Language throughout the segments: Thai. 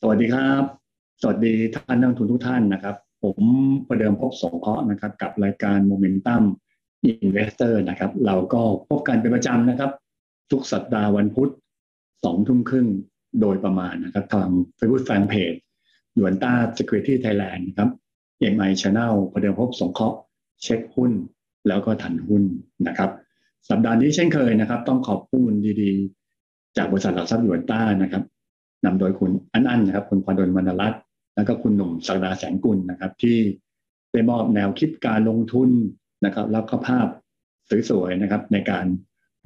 สวัสดีครับ สวัสดีท่านนักลงทุนทุกท่านนะครับ ผมประเดิมพบสงเคราะห์นะครับ กับรายการ Momentum Investor นะครับ เราก็พบกันเป็นประจำนะครับ ทุกสัปดาห์วันพุธสองทุ่มครึ่งโดยประมาณนะครับ ทาง Facebook Fanpage หยวนต้า Security Thailand นะครับ MI Channel ประเดิมพบสงเคราะห์เช็คหุ้น แล้วก็ทันหุ้นนะครับ สัปดาห์นี้เช่นเคยนะครับ ต้องขอบคุณดีๆ จากบริษัทหลักทรัพย์ยวนต้านะครับ นำโดยคุณอันอันนะครับ คุณพดลมณรัตน์แล้วก็คุณหนุ่มสักดาแสงกุลนะครับ ที่ได้มอบแนวคิดการลงทุนนะครับแล้วก็ภาพสวยๆนะครับ ในการ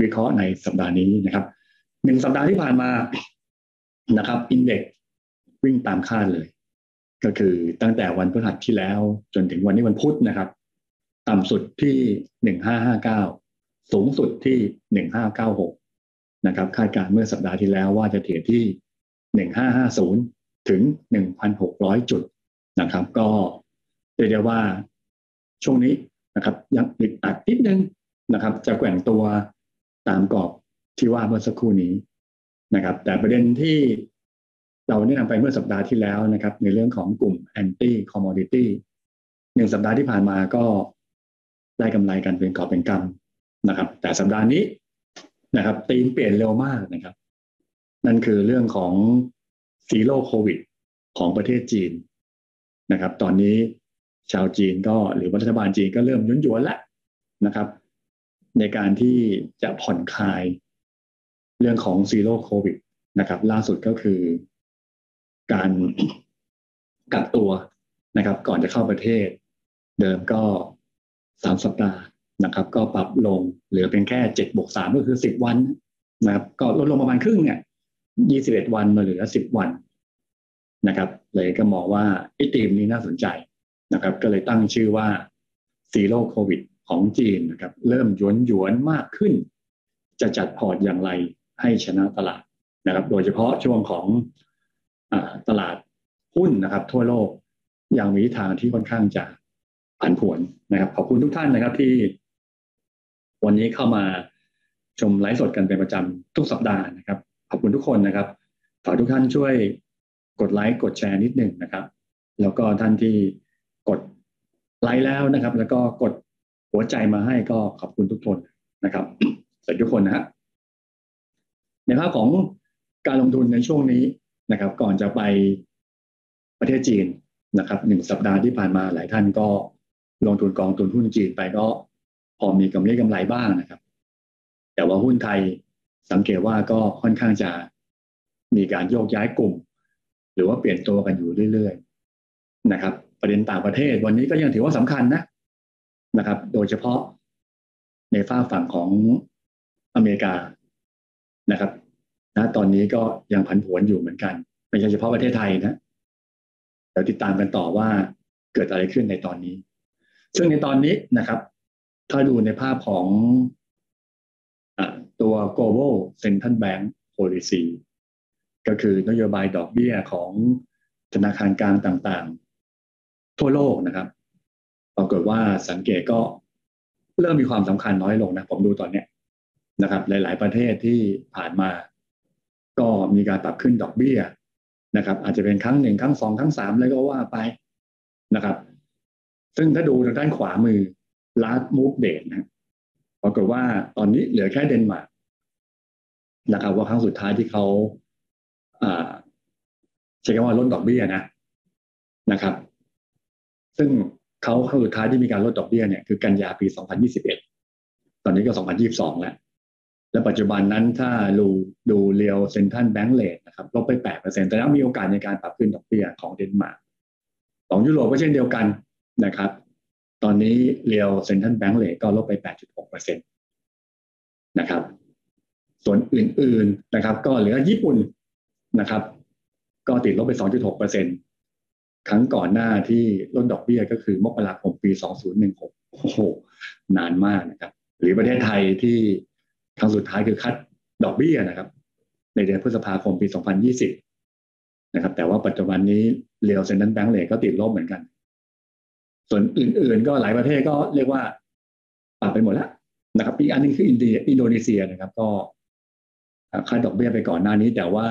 วิเคราะห์ในสัปดาห์นี้นะครับหนึ่งสัปดาห์ที่ผ่านมานะครับอินเด็กวิ่งตามคาดเลย ก็คือตั้งแต่วันพฤหัสที่แล้ว จนถึงวันนี้วันพุธนะครับ ต่ำสุดที่หนึ่งห้าห้าเก้าสูงสุดที่หนึ่งห้าเก้าหกนะครับ คาดการเมื่อสัปดาห์ที่แล้วว่าจะเทียที่ 1550 ถึง 1,600 จุดนะครับ ก็เรียกได้ว่าช่วงนี้นะครับ ยังติดอัดนิดนึงนะครับ จะแกว่งตัวตามกรอบที่ว่าเมื่อสักครู่นี้นะครับ แต่ประเด็นที่เราแนะนำไปเมื่อสัปดาห์ที่แล้วนะครับ ในเรื่องของกลุ่ม anti commodity หนึ่งสัปดาห์ที่ผ่านมาก็ได้กำไรกันเป็นกอบเป็นกำนะครับ แต่สัปดาห์นี้นะครับตีมเปลี่ยนเร็วมากนะครับ นั่นคือเรื่องของ Zero Covid ของประเทศจีนนะครับ ตอนนี้ชาวจีนก็หรือรัฐบาลจีนก็เริ่มยุนยวนแล้วนะครับ ในการที่จะผ่อนคลายเรื่องของ Zero Covidนะครับ ล่าสุดก็คือการกักตัวนะครับ ก่อนจะเข้าประเทศ เดิมก็สามสัปดาห์นะครับ ก็ปรับลงเหลือเป็นแค่เจ็ดบวกสามก็คือสิบวันนะครับ ก็ลดลงประมาณครึ่งเนี่ย 21วันมาเหลือ10วันนะครับ เลยก็มองว่าไอ้ทีมนี้น่าสนใจนะครับ ก็เลยตั้งชื่อว่าซีโร่โควิดของจีนนะครับ เริ่มหยวนหยวนมากขึ้น จะจัดพอร์ตอย่างไรให้ชนะตลาดนะครับ โดยเฉพาะช่วงของตลาดหุ้นนะครับ ทั่วโลกยังมีทางที่ค่อนข้างจะผันผวนนะครับ ขอบคุณทุกท่านนะครับที่ วันนี้เข้ามาชมไลฟ์สดกันเป็นประจำทุกสัปดาห์นะครับ ขอบคุณทุกคนนะครับฝากทุกท่านช่วยกดไลค์กดแชร์นิดหนึ่งนะครับ แล้วก็ท่านที่กดไลค์แล้วนะครับ แล้วก็กดหัวใจมาให้ก็ขอบคุณทุกคนนะครับสวัสดีทุกคนนะฮะในภาพของการลงทุนในช่วงนี้นะครับ ก่อนจะไปประเทศจีนนะครับหนึ่งสัปดาห์ที่ผ่านมาหลายท่านก็ลงทุนกองทุนหุ้นจีนไปก็พอมีกำไรกำไรบ้างนะครับ แต่ว่าหุ้นไทย สังเกตว่าก็ค่อนข้างจะมีการโยกย้ายกลุ่ม หรือว่าเปลี่ยนตัวกันอยู่เรื่อยๆนะครับ ประเด็นต่างประเทศวันนี้ก็ยังถือว่าสำคัญนะนะครับ โดยเฉพาะในฝ้าฝั่งของอเมริกานะครับนะตอนนี้ก็ยังผันผวนอยู่เหมือนกัน ไม่ใช่เฉพาะประเทศไทยนะเดี๋ยวติดตามกันต่อว่าเกิดอะไรขึ้นในตอนนี้ ซึ่งในตอนนี้นะครับ ถ้าดูในภาพของ ตัว global central bank policy ก็คือนโยบายดอกเบี้ยของธนาคารกลางต่างๆ ทั่วโลกนะครับปรากฏว่าสังเกตก็เริ่มมีความสำคัญน้อยลงนะ ผมดูตอนนี้นะครับ หลาย ๆ ประเทศที่ผ่านมา ก็มีการปรับขึ้นดอกเบี้ยนะครับ อาจจะเป็นครั้งหนึ่งครั้งสองครั้งสามเลยก็ว่าไปนะครับ ซึ่งถ้าดูทางด้านขวามือ last move date นะ ปรากฏว่าตอนนี้เหลือแค่เดนมาร์กนะครับว่าครั้งสุดท้ายที่เขาใช้คำว่าลดดอกเบี้ยนะนะครับ ซึ่งเขาครั้งสุดท้ายที่มีการลดดอกเบี้ยเนี่ยคือกันยาปี 2021 ตอนนี้ก็ 2022 แล้ว และปัจจุบันนั้นถ้าดูดู real central bank rate นะครับลบไป 8%แต่แล้วมีโอกาสในการปรับขึ้นดอกเบี้ยของเดนมาร์กของยุโรปก็เช่นเดียวกันนะครับ ตอนนี้เรียวเซ็นทรัลแบงก์เลทก็ลบไป 8.6%นะครับ ส่วนอื่นๆนะครับ ก็เหลือญี่ปุ่นนะครับ ก็ติดลบไป 2.6%ครั้งก่อนหน้าที่ลดดอกเบี้ยก็คือมกราคมปี 2016 โอ้โห นานมากนะครับ หรือประเทศไทยที่ครั้งสุดท้ายคือคัดดอกเบี้ยนะครับ ในเดือนพฤษภาคมปี 2020 นะครับ แต่ว่าปัจจุบันนี้real central bank rate ก็ติดลบเหมือนกัน ส่วนอื่น ๆ ก็หลายประเทศก็เรียกว่าปรับไปหมดแล้วนะครับ อีกอันนึงคืออินเดียอินโดนีเซียนะครับ ก็ค่าดอกเบี้ยไปก่อนหน้านี้ แต่ว่า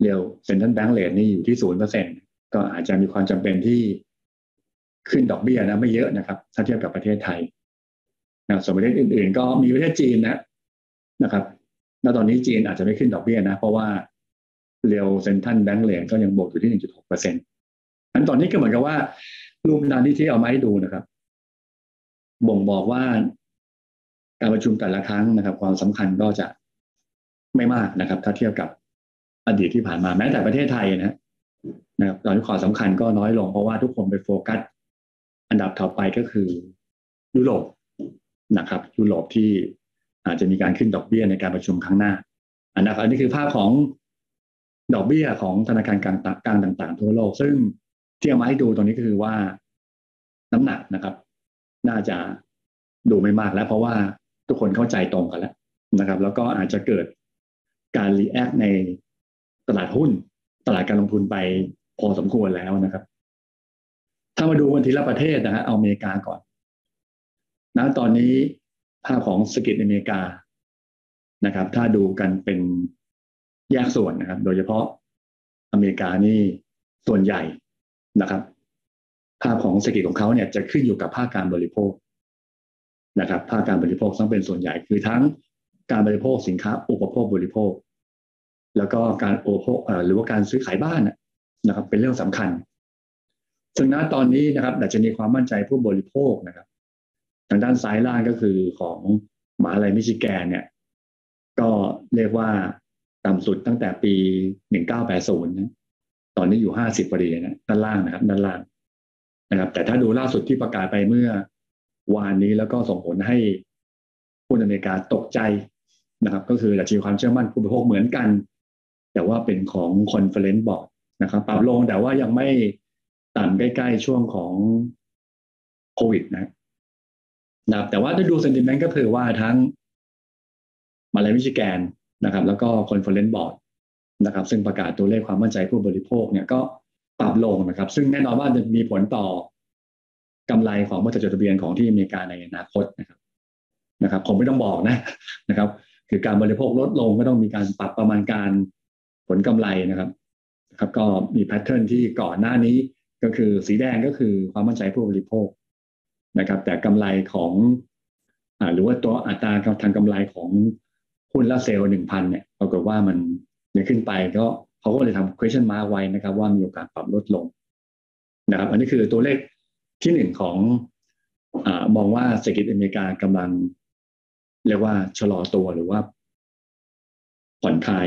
real central bank rate นี่อยู่ที่ศูนย์เปอร์เซ็นต์ก็อาจจะมีความจำเป็นที่ขึ้นดอกเบี้ยนะไม่เยอะนะครับ ถ้าเทียบกับประเทศไทยนะส่วนประเทศอื่น ๆ ก็มีประเทศจีนนะนะครับณตอนนี้จีนอาจจะไม่ขึ้นดอกเบี้ยนะ เพราะว่าเรียวเซ็นทรัลแบงก์เลนก็ยังบวกอยู่ที่หนึ่งจุดหกเปอร์เซ็นต์อันตอนนี้ก็เหมือนกับว่า รูปนาที่ที่เอามาให้ดูนะครับ บ่งบอกว่าการประชุมแต่ละครั้งนะครับ ความสำคัญก็จะไม่มากนะครับ ถ้าเทียบกับอดีตที่ผ่านมาแม้แต่ประเทศไทยนะนะครับตอนนี้ความสำคัญก็น้อยลงเพราะว่าทุกคนไปโฟกัส อันดับต่อไปก็คือยุโรปนะครับ ยุโรปที่อาจจะมีการขึ้นดอกเบี้ยในการประชุมครั้งหน้าอันนี้อันนี้คือภาพของดอกเบี้ยของธนาคารกลางต่างๆ ทั่วโลก ซึ่ง ที่เอามาให้ดูตรงนี้ก็คือว่าน้ำหนักนะครับ น่าจะดูไม่มากแล้ว เพราะว่าทุกคนเข้าใจตรงกันแล้วนะครับ แล้วก็อาจจะเกิดการรีแอคในตลาดหุ้น ตลาดการลงทุนไปพอสมควรแล้วนะครับ ถ้ามาดูกันทีละประเทศนะฮะเอาอเมริกาก่อนนะตอนนี้ภาพของสกิลอเมริกานะครับ ถ้าดูกันเป็นแยกส่วนนะครับ โดยเฉพาะอเมริกานี่ส่วนใหญ่ นะครับ ภาพของเศรษฐกิจของเขาเนี่ยจะขึ้นอยู่กับภาคการบริโภคนะครับ ภาคการบริโภคต้องเป็นส่วนใหญ่คือทั้งการบริโภคสินค้าอุปโภคบริโภค แล้วก็การโอโภคหรือว่าการซื้อขายบ้านนะครับ เป็นเรื่องสำคัญซึ่งณตอนนี้นะครับดัชนีความมั่นใจผู้บริโภคนะครับ ทางด้านซ้ายล่างก็คือของมหาลัยมิชิแกนเนี่ย ก็เรียกว่าต่ำสุดตั้งแต่ปี 1980นะ ตอนนี้อยู่50พอดีนะด้านล่างนะครับ ด้านล่างนะครับ แต่ถ้าดูล่าสุดที่ประกาศไปเมื่อวานนี้แล้วก็ส่งผลให้ผู้อเมริกาตกใจนะครับ ก็คือดัชนีความเชื่อมั่นผู้บริโภคเหมือนกัน แต่ว่าเป็นของ Conference Board นะครับ ปรับลงแต่ว่ายังไม่ต่ำใกล้ๆช่วงของโควิดนะนะครับแต่ว่าถ้าดู sentiment ก็คือว่าทั้งมหาลัยมิชิแกนนะครับ แล้วก็ Conference Board นะครับ ซึ่งประกาศตัวเลขความมั่นใจผู้บริโภคเนี่ยก็ปรับลงนะครับ ซึ่งแน่นอนว่าจะมีผลต่อกำไรของบริษัทจดทะเบียนของที่อเมริกาในอนาคตนะครับนะครับผมไม่ต้องบอกนะนะครับ คือการบริโภคลดลงก็ต้องมีการปรับประมาณการผลกำไรนะครับครับก็มีแพทเทิร์นที่ก่อนหน้านี้ก็คือสีแดงก็คือความมั่นใจผู้บริโภคนะครับ แต่กำไรของอหรือว่าตัวอัตราทางกำไรของหุ้นละเซลล์หนึ่งพันเนี่ยปรากฏว่ามัน ยังขึ้นไปก็เขาก็เลยทำ question mark ไว้นะครับ ว่ามีโอกาสปรับลดลงนะครับ อันนี้คือตัวเลขที่หนึ่งของอมองว่าเศรษฐกิจอเมริกากำลังเรียกว่าชะลอตัวหรือว่าผ่อนคลาย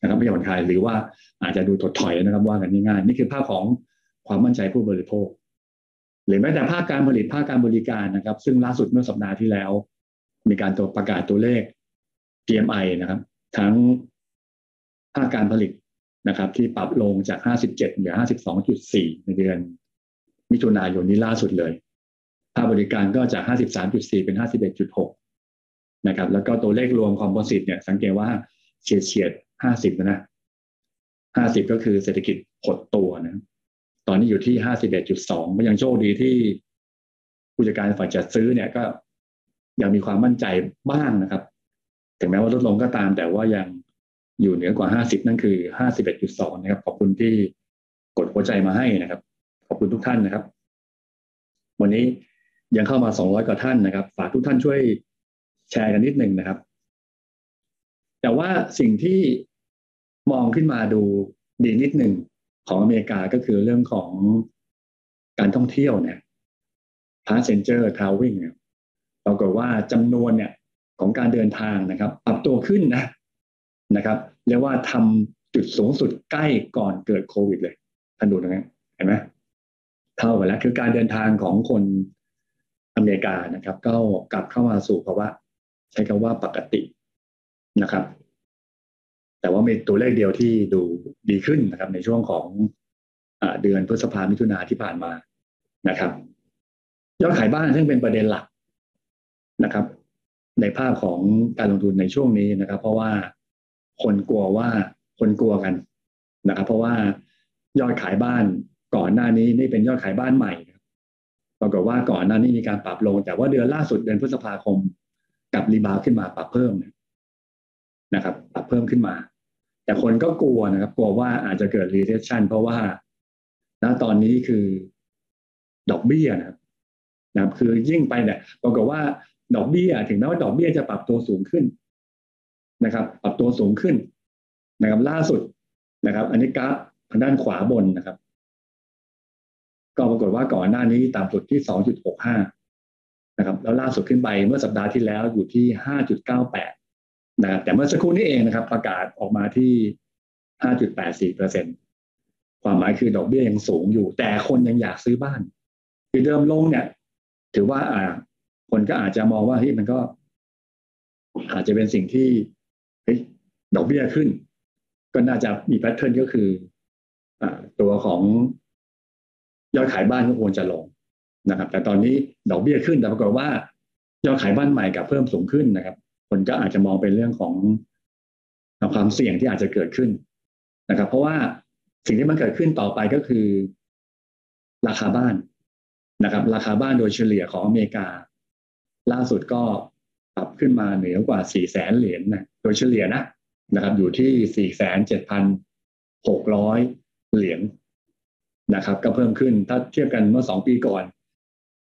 นะครับไม่ใช่ผ่อนคลายหรือว่าอาจจะดูถดถอยนะครับ ว่ากันง่ายๆนี่คือภาพของความมั่นใจผู้บริโภค หรือแม้แต่ภาคการผลิตภาคการบริการนะครับ ซึ่งล่าสุดเมื่อสัปดาห์ที่แล้ว มีการตัวประกาศตัวเลข PMI นะครับ ทั้งาคการผลิตนะครับ ที่ปรับลงจาก 57เหลือ 52.4 ในเดือน มิถุนายนนี้ล่าสุดเลย ภาคบริการก็จาก 53.4 เป็น 51.6 นะครับ แล้วก็ตัวเลขรวมคอมโพสิตเนี่ยสังเกตว่าเฉียดเฉียด 50 นะ 50 ก็คือเศรษฐกิจหดตัวนะ ตอนนี้อยู่ที่ 51.2ก็ยังโชคดีที่ผู้จัดการฝ่ายจัดซื้อเนี่ยก็ยังมีความมั่นใจบ้างนะครับ ถึงแม้ว่าลดลงก็ตามแต่ว่ายัง อยู่เหนือกว่า 50 นั่นคือ 51.2 นะครับ ขอบคุณที่กดหัวใจมาให้นะครับ ขอบคุณทุกท่านนะครับ วันนี้ยังเข้ามา 200 กว่าท่านนะครับ ฝากทุกท่านช่วยแชร์กันนิดหนึ่งนะครับ แต่ว่าสิ่งที่มองขึ้นมาดูดีนิดหนึ่งของอเมริกาก็คือเรื่องของการท่องเที่ยวเนี่ย passenger traveling เนี่ยปรากฏว่าจำนวนเนี่ยของการเดินทางนะครับ ปรับตัวขึ้นนะ นะครับเรียกว่าทำจุดสูงสุดใกล้ก่อนเกิดโควิด เลยท่านดูตรงนี้เห็นไหมเท่ากันแล้วคือการเดินทางของคนอเมริกานะครับ ก็กลับเข้ามาสู่ภาวะใช้คำว่าปกตินะครับ แต่ว่ามีตัวเลขเดียวที่ดูดีขึ้นนะครับ ในช่วงของอเดือนพฤษภามิถุนาที่ผ่านมานะครับ ยอดขายบ้านซึ่งเป็นประเด็นหลักนะครับ ในภาพของการลงทุนในช่วงนี้นะครับ เพราะว่า คนกลัวว่าคนกลัวกันนะครับ เพราะว่ายอดขายบ้านก่อนหน้านี้นี่เป็นยอดขายบ้านใหม่ปรากฏว่าก่อนหน้านี้มีการปรับลง แต่ว่าเดือนล่าสุดเดือนพฤษภาคมกับรีบาวขึ้นมาปรับเพิ่มนะครับ ปรับเพิ่มขึ้นมา แต่คนก็กลัวนะครับ กลัวว่าอาจจะเกิด recession เพราะว่าณตอนนี้คือดอกเบี้ยนะครับนะครับ คือยิ่งไปเนี่ยปรากฏว่าดอกเบี้ย ถึงแม้ว่าดอกเบี้ยจะปรับตัวสูงขึ้น นะครับปรับตัวสูงขึ้นนะครับล่าสุดนะครับ อันนี้กราฟทางด้านขวาบนนะครับ ก็ปรากฏว่าก่อนหน้านี้ต่ำสุดที่ 2.65 นะครับ แล้วล่าสุดขึ้นไปเมื่อสัปดาห์ที่แล้วอยู่ที่ 5.98 นะครับแต่เมื่อสักครู่นี้เองนะครับ ประกาศออกมาที่ 5.84เปอร์เซ็นความหมายคือดอกเบี้ยยังสูงอยู่ แต่คนยังอยากซื้อบ้าน คือเดิมลงเนี่ย ถือว่าอ่าคนก็อาจจะมองว่าเฮ้ยมันก็ อาจจะเป็นสิ่งที่ ดอกเบี้ยขึ้น ก็น่าจะมีแพทเทิร์นก็คืออตัวของยอดขายบ้านก็ควรจะลงนะครับ แต่ตอนนี้ดอกเบี้ยขึ้นแต่ปรากฏว่ายอดขายบ้านใหม่กับเพิ่มสูงขึ้นนะครับ คนก็อาจจะมองเป็นเรื่องของความเสี่ยงที่อาจจะเกิดขึ้นนะครับ เพราะว่าสิ่งที่มันเกิดขึ้นต่อไปก็คือ ราคาบ้านนะครับ ราคาบ้านโดยเฉลี่ยของอเมริกา ล่าสุดก็ ปรับขึ้นมาเหนือกว่า4แสนเหรียญนะโดยเฉลี่ยนะนะครับ อยู่ที่ 4 7 6 0 0 เหรียญนะครับ ก็เพิ่มขึ้นถ้าเทียบกันเมื่อสองปีก่อน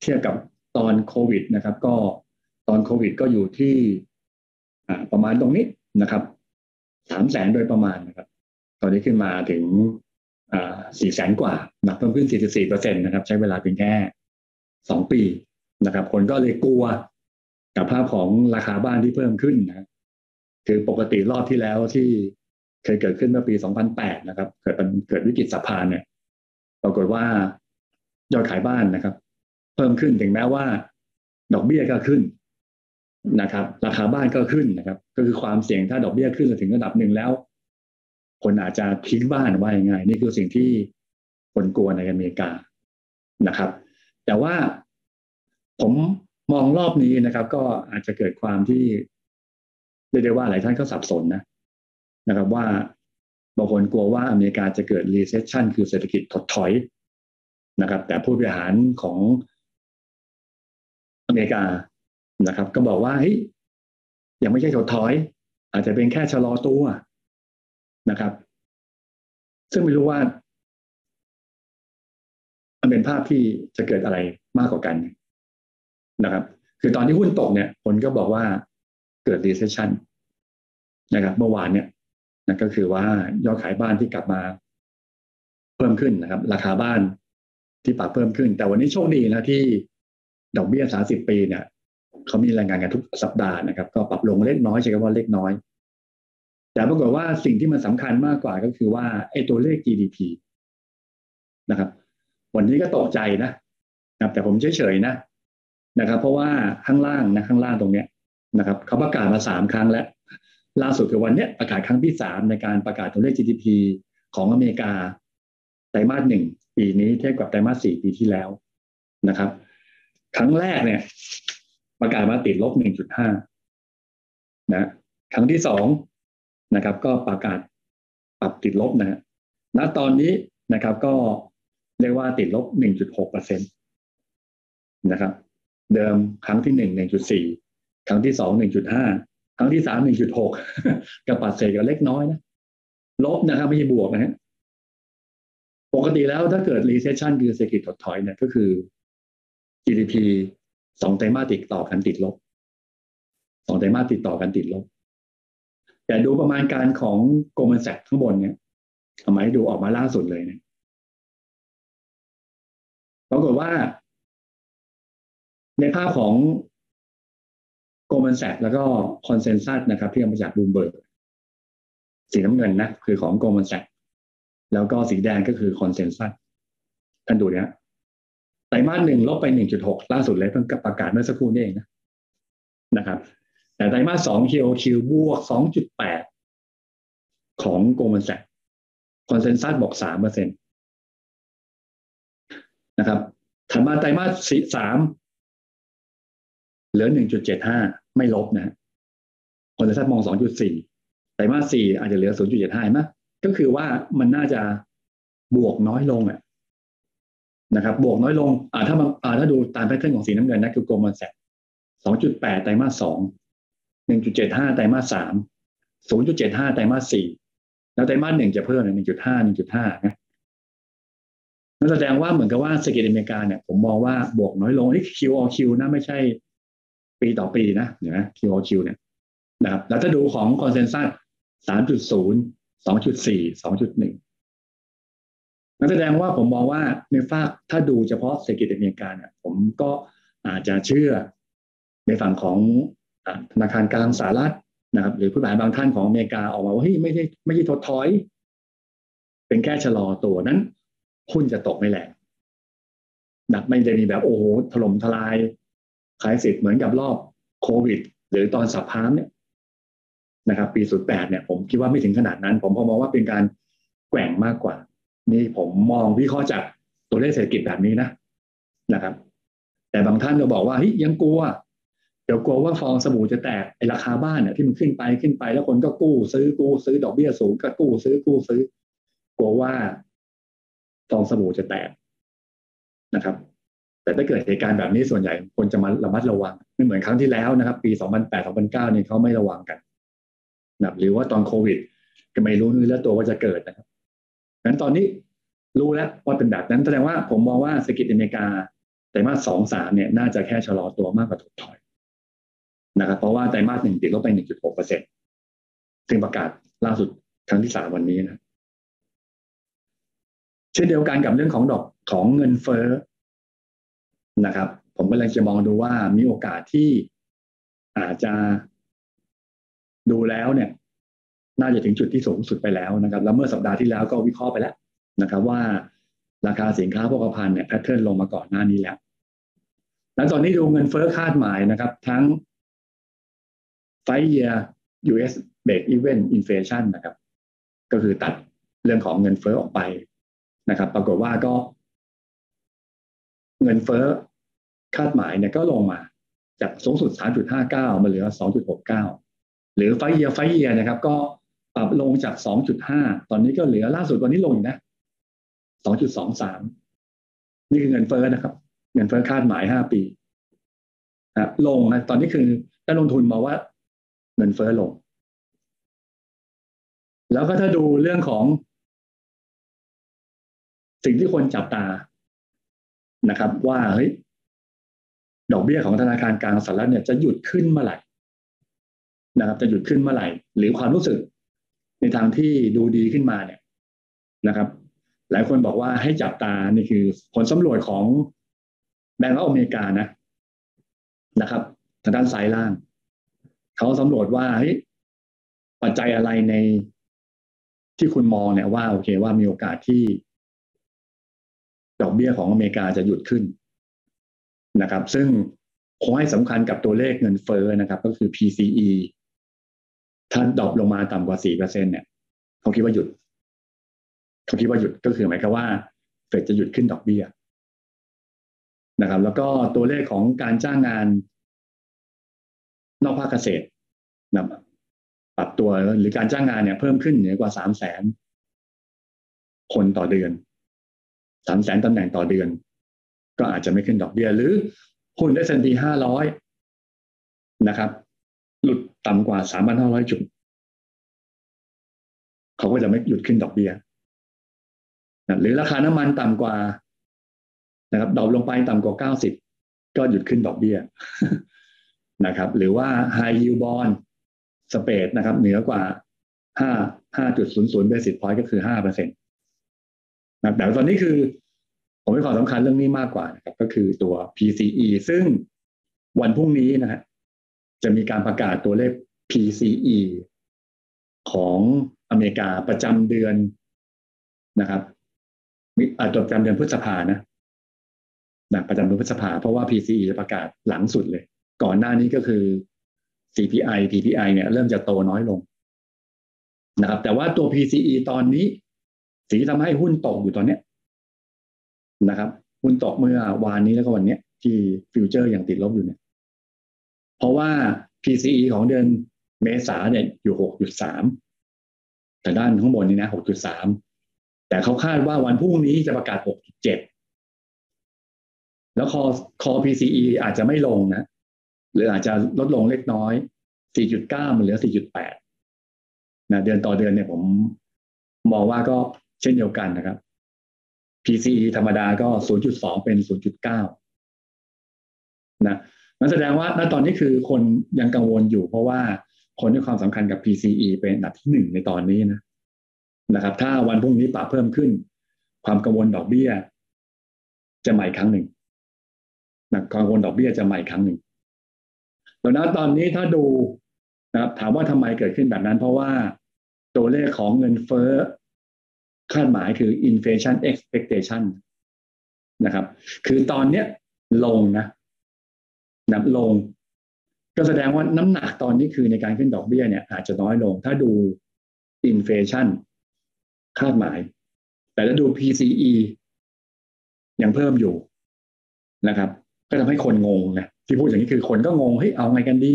เทียบกับตอนโควิดนะครับ ก็ตอนโควิดก็อยู่ที่ประมาณตรงนี้นะครับสามแสนโดยประมาณนะครับ ตอนนี้ขึ้นมาถึงสี่แสนกว่านับเพิ่มขึ้น 44เปอร์เซ็นตนะครับ ใช้เวลาเพียงแค่สองปีนะครับ คนก็เลยกลัว กับภาพของราคาบ้านที่เพิ่มขึ้นนะคือปกติรอบที่แล้วที่เคยเกิดขึ้นเมื่อปี 2008 นะครับ เกิดเป็นเกิดวิกฤตสะพานเนี่ย ปรากฏว่ายอดขายบ้านนะครับ เพิ่มขึ้นถึงแม้ว่า ดอกเบี้ยก็ขึ้นนะครับ ราคาบ้านก็ขึ้นนะครับ ก็คือความเสี่ยงถ้าดอกเบี้ยขึ้นถึงระดับหนึ่งแล้ว คนอาจจะทิ้งบ้านว่ายังไงนี่คือสิ่งที่คนกลัวในอเมริกานะครับ แต่ว่าผม มองรอบนี้นะครับ ก็อาจจะเกิดความที่เรียกได้ว่าหลายท่านก็สับสนนะนะครับว่าบางคนกลัวว่าอเมริกาจะเกิด recession คือเศรษฐกิจถดถอยนะครับ แต่ผู้บริหารของอเมริกานะครับ ก็บอกว่าเฮ้ยยังไม่ใช่ถดถอย อาจจะเป็นแค่ชะลอตัวนะครับ ซึ่งไม่รู้ว่ามันเป็นภาพที่จะเกิดอะไรมากกว่ากัน นะครับ คือตอนที่หุ้นตกเนี่ยคนก็บอกว่าเกิด recession นะครับ เมื่อวานเนี่ยนั่นก็คือว่ายอดขายบ้านที่กลับมาเพิ่มขึ้นนะครับ ราคาบ้านที่ปรับเพิ่มขึ้น แต่วันนี้โชคดีนะที่ดอกเบี้ยสาสิบปีเนี่ยเขามีรายงานกันทุกสัปดาห์นะครับ ก็ปรับลงเล็กน้อยใช่ไหมว่าเล็กน้อย แต่ปรากฏว่าสิ่งที่มันสำคัญมากกว่าก็คือว่าไอ้ตัวเลข GDP นะครับ วันนี้ก็ตกใจนะนะแต่ผมเฉยๆนะ นะครับ เพราะว่าข้างล่างนะข้างล่างตรงเนี้ยนะครับเขาประกาศมาสามครั้งแล้ว ล่าสุดคือวันเนี้ยประกาศครั้งที่สามในการประกาศตัวเลข GDP ของอเมริกาไตรมาสหนึ่งปีนี้เทียบกับไตรมาสสี่ปีที่แล้วนะครับ ครั้งแรกเนี่ย ประกาศมาติดลบหนึ่งจุดห้านะครั้งที่สองนะครับ ก็ประกาศปรับติดลบนะฮะณตอนนี้นะครับก็เรียกว่าติดลบหนึ่งจุดหกเปอร์เซ็นตนะครับ เดิมครั้งที่หนึ่งหนึ่งจุดสี่ครั้งที่สองหนึ่งจุดห้าครั้งที่สามหนึ่งจุดหกกับปัดเศษก็เล็กน้อยนะลบนะครับไม่ใช่บวกนะฮะปกติแล้วถ้าเกิด recession คือเศรษฐกิจถดถอยเนี่ยก็คือ GDP สองไตรมาสติดต่อกันติดลบสองไตรมาสติดต่อกันติดลบ แต่ดูประมาณการของGoldman Sachs ข้างบนเนี่ยทำไมดูออกมาล่าสุดเลยเนี่ยปรากฏว่า ในภาพของ Goldman Sachs แล้วก็ consensus นะครับที่มาจากบูมเบิร์กสีน้ำเงินนะคือของ Goldman Sachs แล้วก็สีแดงก็คือ consensus ท่านดูเนี่ยไตรมาสหนึ่งลบไปหนึ่งจุดหกล่าสุดเลยเพิ่งประกาศเมื่อสักครู่นี้เองนะนะครับ แต่ไตรมาสสองคิวคิวบวกสองจุดแปดของ Goldman Sachs consensus บอกสามเปอร์เซ็นตนะครับถัดมาไตรมาสสาม เหลือหนึ่งจุดเจ็ดห้าไม่ลบนะ consensus มองสองจุดสี่ไตรมาสสี่อาจจะเหลือศูนจุดเจ็ดห้าไหมก็คือว่ามันน่าจะบวกน้อยลงอะนะครับ บวกน้อยลง อ่าถ้ามาอ่าถ้าดูตาม pattern ของสีน้ำเงินนะคือ Goldman Sachsสองจุดแปดไตรมาสสองหนึ่งจุดเจ็ดห้าไตรมาสสามศูนย์จุดเจ็ดห้าไตรมาสสี่แล้วไตรมาสหนึ่งจะเพิ่มหนึ่งจุดห้าหนึ่งจุดห้านะนั่นแสดงว่าเหมือนกับว่าเศรษฐกิจอเมริกาเนี่ยผมมองว่าบวกน้อยลงนี่ Q o Q นะไม่ใช่ ปีต่อปีนะเห็นไหม Q o Q เนี่ยนะครับแล้วถ้าดูของคอนเซนแซสสามจุดศูนย์สองจุดสี่สองจุดหนึ่งนั่นแสดงว่าผมมองว่าในฝากถ้าดูเฉพาะเศรษฐกิจอเมริกาเนี่ยผมก็อาจจะเชื่อในฝั่งของธนาคารกลางสหรัฐนะครับ หรือผู้บริหารบางท่านของอเมริกาออกมาว่าเฮ้ยไม่ใช่ไม่ใช่ถดถอย เป็นแค่ชะลอตัวนั้นหุ้นจะตกไม่แรงนะไม่ได้มีแบบโอ้โหถล่มทลาย ขายสิทธิ์เหมือนกับรอบโควิด หรือตอนสับพามเนี่ยนะครับ ปีสุดแปดเนี่ยผมคิดว่าไม่ถึงขนาดนั้น ผมพอมองว่าเป็นการแกว่งมากกว่า นี่ผมมองวิเคราะห์จากตัวเลขเศรษฐกิจแบบนี้นะนะครับ แต่บางท่านก็บอกว่าเฮ้ยยังกลัวเดี๋ยวกลัวว่าฟองสบู่จะแตกไอราคาบ้านเนี่ยที่มันขึ้นไปขึ้นไป แล้วคนก็กู้ซื้อกู้ซื้อดอกเบี้ยสูงก็กู้ซื้อกู้ซื้อกลัวว่าฟองสบู่จะแตกนะครับ แต่ถ้าเกิดเหตุการณ์แบบนี้ส่วนใหญ่คนจะมาระมัดระวังไม่เหมือนครั้งที่แล้วนะครับ ปี 2008 2009เนี่ยเขาไม่ระวังกันนะหรือว่าตอนโควิด ก็ไม่รู้นื้อแล้วตัวว่าจะเกิดนะครับงั้นตอนนี้รู้แล้วว่าเป็นแบบนั้นแสดงว่าผมมองว่าเศรษฐกิจอเมริกาไตรมาสสองสามเนี่ยน่าจะแค่ชะลอตัวมากกว่าถดถอยนะครับ เพราะว่าไตรมาสหนึ่งติดลบไปหนึ่งจุดหกเปอร์เซ็นต์ซึ่งประกาศล่าสุดครั้งที่สามวันนี้นะ เช่นเดียวกันกับเรื่องของดอกของเงินเฟ้อ นะครับ ผมก็เลยจะมองดูว่ามีโอกาสที่อาจจะดูแล้วเนี่ย น่าจะถึงจุดที่สูงสุดไปแล้วนะครับ แล้วเมื่อสัปดาห์ที่แล้วก็วิเคราะห์ไปแล้วนะครับว่าราคาสินค้าโภคภัณฑ์เนี่ยแพทเทิร์นลงมาก่อนหน้านี้แล้ว แล้วตอนนี้ดูเงินเฟ้อคาดหมายนะครับ ทั้งไฟเยีย US Break Even Inflation นะครับ ก็คือตัดเรื่องของเงินเฟ้อออกไปนะครับ ปรากฏว่าก็ เงินเฟ้อ คาดหมายเนี่ยก็ลงมาจากสูงสุด 3.59 มาเหลือ 2.69 หรือไฟเยียไฟเยียนะครับ ก็ปรับลงจาก 2.5 ตอนนี้ก็เหลือล่าสุดวันนี้ลงอีกนะ 2.23 นี่คือเงินเฟ้อนะครับ เงินเฟ้อคาดหมาย 5 ปีนะลงนะตอนนี้คือนักลงทุนมองว่าเงินเฟ้อลง แล้วก็ถ้าดูเรื่องของ สิ่งที่คนจับตานะครับ ว่าเฮ้ย ดอกเบี้ยของธนาคารกลางสหรัฐเนี่ยจะหยุดขึ้นเมื่อไหร่นะครับ จะหยุดขึ้นเมื่อไหร่ หรือความรู้สึกในทางที่ดูดีขึ้นมาเนี่ยนะครับ หลายคนบอกว่าให้จับตานี่คือผลสำรวจของแบงก์อเมริกานะนะครับทางด้านซ้ายล่าง เขาสำรวจว่าเฮ้ยปัจจัยอะไรในที่คุณมองเนี่ยว่าโอเคว่ามีโอกาสที่ดอกเบี้ยของอเมริกาจะหยุดขึ้น นะครับ ซึ่งคงให้สำคัญกับตัวเลขเงินเฟ้อนะครับ ก็คือ PCE ถ้าดรอปลงมาต่ำกว่าสี่เปอร์เซ็นเนี่ยเขาคิดว่าหยุด เขาคิดว่าหยุดก็คือหมายความว่าเฟดจะหยุดขึ้นดอกเบี้ยนะครับ แล้วก็ตัวเลขของการจ้างงานนอกภาคเกษตรนะปรับตัวหรือการจ้างงานเนี่ยเพิ่มขึ้นเหนือกว่าสามแสนคนต่อเดือนสามแสนตำแหน่งต่อเดือน ก็อาจจะไม่ขึ้นดอกเบี้ยหรือหุ้นได้เซนปีห้าร้อยนะครับ หลุดต่ำกว่าสามพันห้าร้อยจุด เขาก็จะไม่หยุดขึ้นดอกเบี้ยหรือราคาน้ำมันต่ำกว่านะครับดรอปลงไปต่ำกว่าเก้าสิบก็หยุดขึ้นดอกเบี้ยนะครับ หรือว่า high yield bond สเปดนะครับ เหนือกว่าห้าห้าจุดศูนย์ศูนย์เบสิสพอยต์ก็คือห้าเปอร์เซ็นต์นะแต่ตอนนี้คือ ผมให้ความสำคัญเรื่องนี้มากกว่านะครับ ก็คือตัว PCE ซึ่งวันพรุ่งนี้นะฮะจะมีการประกาศตัวเลข PCE ของอเมริกาประจำเดือนนะครับอาจประจำเดือนพฤษภานะนะประจำเดือนพฤษภาเพราะว่า PCE จะประกาศหลังสุดเลย ก่อนหน้านี้ก็คือ CPI PPI เนี่ยเริ่มจะโตน้อยลงนะครับ แต่ว่าตัว PCE ตอนนี้สีทำให้หุ้นตกอยู่ตอนเนี้ย นะครับหุ้นตกเมื่อวานนี้แล้วก็วันนี้ที่ฟิวเจอร์ยังติดลบอยู่เนี่ย เพราะว่า PCE ของเดือนเมษาเนี่ยอยู่หกจุดสามแต่ด้านข้างบนนี้นะหกจุดสามแต่เขาคาดว่าวันพรุ่งนี้จะประกาศหกจุดเจ็ดแล้วคอคอ PCE อาจจะไม่ลงนะ หรืออาจจะลดลงเล็กน้อย 4.9 มันเหลือ 4.8 นะเดือนต่อเดือนเนี่ยผมมองว่าก็เช่นเดียวกันนะครับ PCE ธรรมดาก็ 0.2 เป็น 0.9 นะนั่นแสดงว่าณตอนนี้คือคนยังกังวลอยู่ เพราะว่าคนให้ความสำคัญกับ PCE เป็นอันดับที่หนึ่งในตอนนี้นะนะครับ ถ้าวันพรุ่งนี้ปรับเพิ่มขึ้น ความกังวลดอกเบี้ย จะใหม่ครั้งหนึ่งนะกังวลดอกเบี้ยจะใหม่ครั้งหนึ่งแล้วนะตอนนี้ถ้าดูนะครับถามว่าทำไมเกิดขึ้นแบบนั้น เพราะว่าตัวเลขของเงินเฟ้อ คาดหมายคือ inflation expectation นะครับ คือตอนเนี้ยลงนะนับลง ก็แสดงว่าน้ำหนักตอนนี้คือในการขึ้นดอกเบี้ยเนี่ยอาจจะน้อยลง ถ้าดู inflation คาดหมาย แต่ถ้าดู PCE ยังเพิ่มอยู่นะครับ ก็ทำให้คนงงนะที่พูดอย่างนี้คือคนก็งงเฮ้ยเอาไงกันดี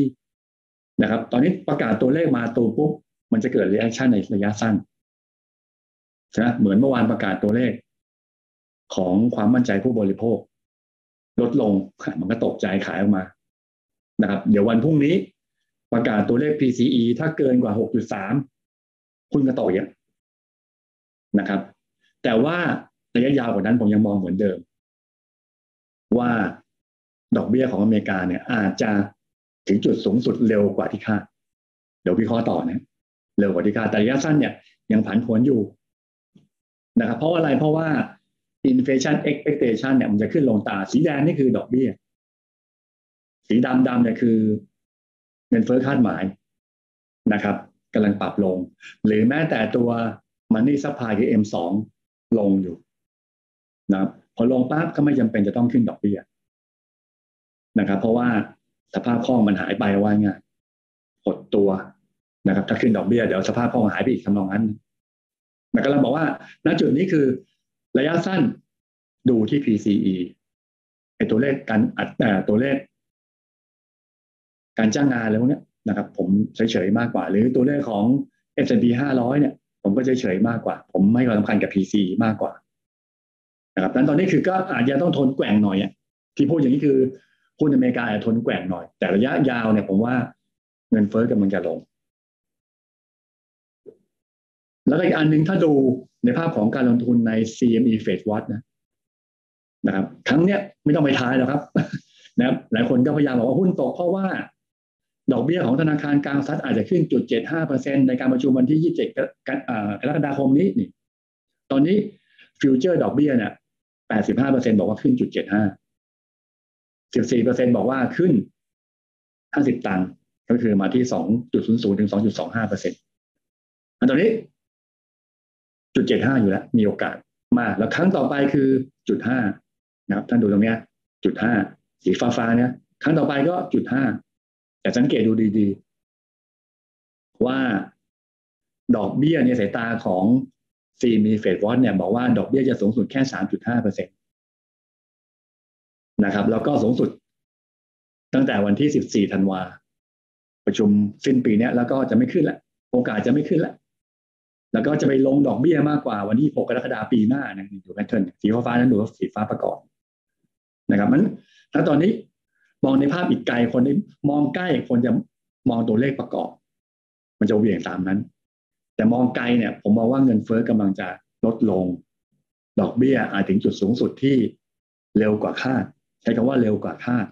นะครับ ตอนนี้ประกาศตัวเลขมาตัวปุ๊บมันจะเกิด reaction ในระยะสั้น นะเหมือนเมื่อวานประกาศตัวเลข ของความมั่นใจผู้บริโภค ลดลงมันก็ตกใจขายออกมานะครับ เดี๋ยววันพรุ่งนี้ ประกาศตัวเลข PCE ถ้าเกินกว่า 6.3คุณก็ตกเยอะนะครับ แต่ว่าระยะยาวกว่านั้นผมยังมองเหมือนเดิม ว่าดอกเบี้ยของอเมริกาเนี่ย อาจจะถึงจุดสูงสุดเร็วกว่าที่คาดเดี๋ยววิเคราะห์ต่อนะเร็วกว่าที่คาดแต่ระยะสั้นเนี่ยยังผันผวนอยู่ นะครับเพราะอะไรเพราะว่า inflation expectation เนี่ยมันจะขึ้นลงตาสีแดงนี่คือดอกเบี้ย สีดำดำเนี่ยคือเงินเฟ้อคาดหมายนะครับกำลังปรับลง หรือแม้แต่ตัว money supply คือ M2 ลงอยู่นะครับพอลงปั๊บก็ไม่จำเป็นจะต้องขึ้นดอกเบี้ยนะครับ เพราะว่าสภาพคล่องมันหายไปว่าง่ายหดตัวนะครับ ถ้าขึ้นดอกเบี้ยเดี๋ยวสภาพคล่องหายไปอีกทำนองนั้น แต่กำลังบอกว่า ณจุดนี้คือระยะสั้นดูที่ PCE ไอตัวเลขการอัดตัวเลข การจ้างงานอะไรพวกนี้นะครับ ผมเฉยๆมากกว่า หรือตัวเลขของ S&P 500 เนี่ย ผมก็เฉยๆมากกว่า ผมไม่ความสำคัญกับ PCE มากกว่านะครับนั้นตอนนี้คือก็อาจจะต้องทนแกว่งหน่อยอะที่พูดอย่างนี้คือหุ้นอเมริกาอาจจะทนแกว่งหน่อย แต่ระยะยาวเนี่ยผมว่าเงินเฟ้อกำลังจะลง แล้วก็อีกอันหนึ่งถ้าดูในภาพของการลงทุนใน CME Fed Watch นะนะครับครั้งเนี้ยไม่ต้องไปทายแล้วครับนะครับหลายคนก็พยายามบอกว่าหุ้นตกเพราะว่า ดอกเบี้ยของธนาคารกลางสหรัฐอาจจะขึ้นจุดเจ็ดห้าเปอร์เซ็นในการประชุมวันที่ยี่สิบเจ็ดกรกฎาคมนี้นี่ ตอนนี้ future ดอกเบี้ยเนี่ยแปดสิบห้าเปอร์เซ็นต์บอกว่าขึ้นจุดเจ็ดห้าสิบสี่เปอร์เซ็นต์บอกว่าขึ้นห้าสิบตังค์ก็คือมาที่สองจุดศูนย์ศูนย์ถึงสองจุดสองห้าเปอร์เซ็นต์อันตอนนี้ จุดเจ็ดห้าอยู่แล้ว มีโอกาสมากแล้วครั้งต่อไปคือจุดห้านะครับท่านดูตรงนี้จุดห้าสีฟ้าฟ้าเนี่ยครั้งต่อไปก็จุดห้าแต่สังเกตดูดีๆ ว่าดอกเบี้ยในสายตาของซีมีเฟดวอนเนี่ยบอกว่าดอกเบี้ยจะสูงสุดแค่สามจุดห้าเปอร์เซ็นตนะครับ แล้วก็สูงสุด ตั้งแต่วันที่สิบสี่ธันวาประชุมสิ้นปีเนี้ยแล้วก็จะไม่ขึ้นละโอกาสจะไม่ขึ้นละ แล้วก็จะไปลงดอกเบี้ยมากกว่าวันที่ 6 กรกฎาคมปีหน้านะดูแพทเทิร์นสีฟ้านั้นดูว่าสีฟ้าประกอบนะครับมันถ้าตอนนี้มองในภาพอีกไกลคนที่มองใกล้คนจะมองตัวเลขประกอบ มันจะเหวี่ยงตามนั้น แต่มองไกลเนี่ย ผมมองว่าเงินเฟอ้อกำลังจะลดลง ดอกเบี้ยอาจถึงจุดสูงสุดที่เร็วกว่าคาดใช้คำว่าเร็วกว่าคาด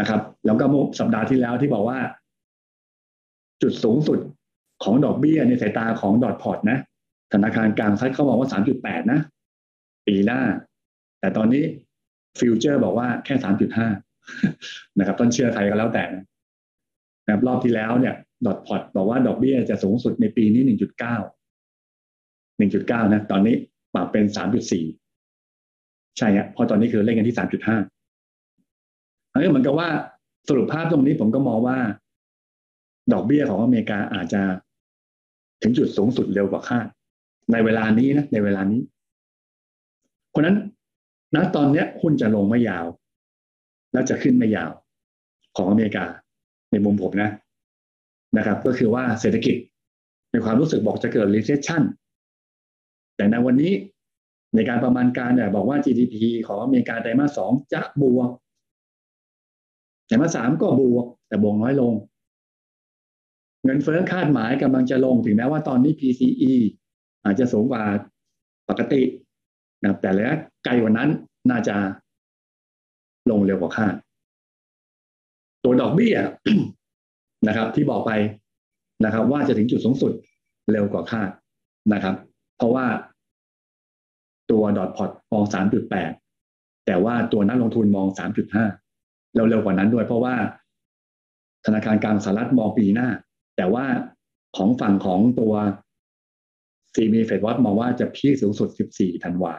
นะครับ แล้วก็สัปดาห์ที่แล้วที่บอกว่า จุดสูงสุด ของดอกเบี้ยในสายตาของดอทพอร์ตนะธนาคารกลางสหรัฐเขาบอกว่า 3.8 นะ ปีหน้า แต่ตอนนี้ฟิวเจอร์บอกว่าแค่ 3.5 นะครับ ต้นเชื่อใครก็แล้วแต่นะครับรอบที่แล้วเนี่ย dot plot บอกว่าดอกเบี้ยจะสูงสุดในปีนี้ 1.9 1.9 นะ ตอนนี้ปรับเป็น 3.4 ใช่ฮะเพราะตอนนี้คือเล่นกันที่ 3.5อันนี้เหมือนกับว่าสรุปภาพตรงนี้ผมก็มองว่า ดอกเบี้ยของอเมริกาอาจจะ ถึงจุดสูงสุดเร็วกว่าคาดในเวลานี้นะในเวลานี้ เพราะนั้นณตอนนี้หุ้นจะลงไม่ยาว แล้วจะขึ้นไม่ยาวของอเมริกา ในมุมผมนะนะครับ ก็คือว่าเศรษฐกิจในความรู้สึกบอกจะเกิด recession แต่ในวันนี้ในการประมาณการเนี่ยบอกว่า GDP ของอเมริกาไตรมาสสองจะบวกไตรมาสสามก็บวก แต่บวกน้อยลง เงินเฟ้อคาดหมายกำลังจะลงถึงแม้ว่าตอนนี้ PCE อาจจะสูงกว่าปกตินะแต่ระยะไกลกว่านั้นน่าจะลงเร็วกว่าคาด ตัวดอกเบี้ยนะครับ ที่บอกไปนะครับ ว่าจะถึงจุดสูงสุดเร็วกว่าคาดนะครับ เพราะว่าตัวดอทพอตมองสามจุดแต่ว่าตัวนักลงทุนมองสามจุดห้าเร็วกว่านั้นด้วยเพราะว่าธนาคารกลางสหรัฐมองปีหน้า แต่ว่าของฝั่งของตัวซีมีเฟดวัตมองว่าจะพีคสูงสุด 14 ธันวา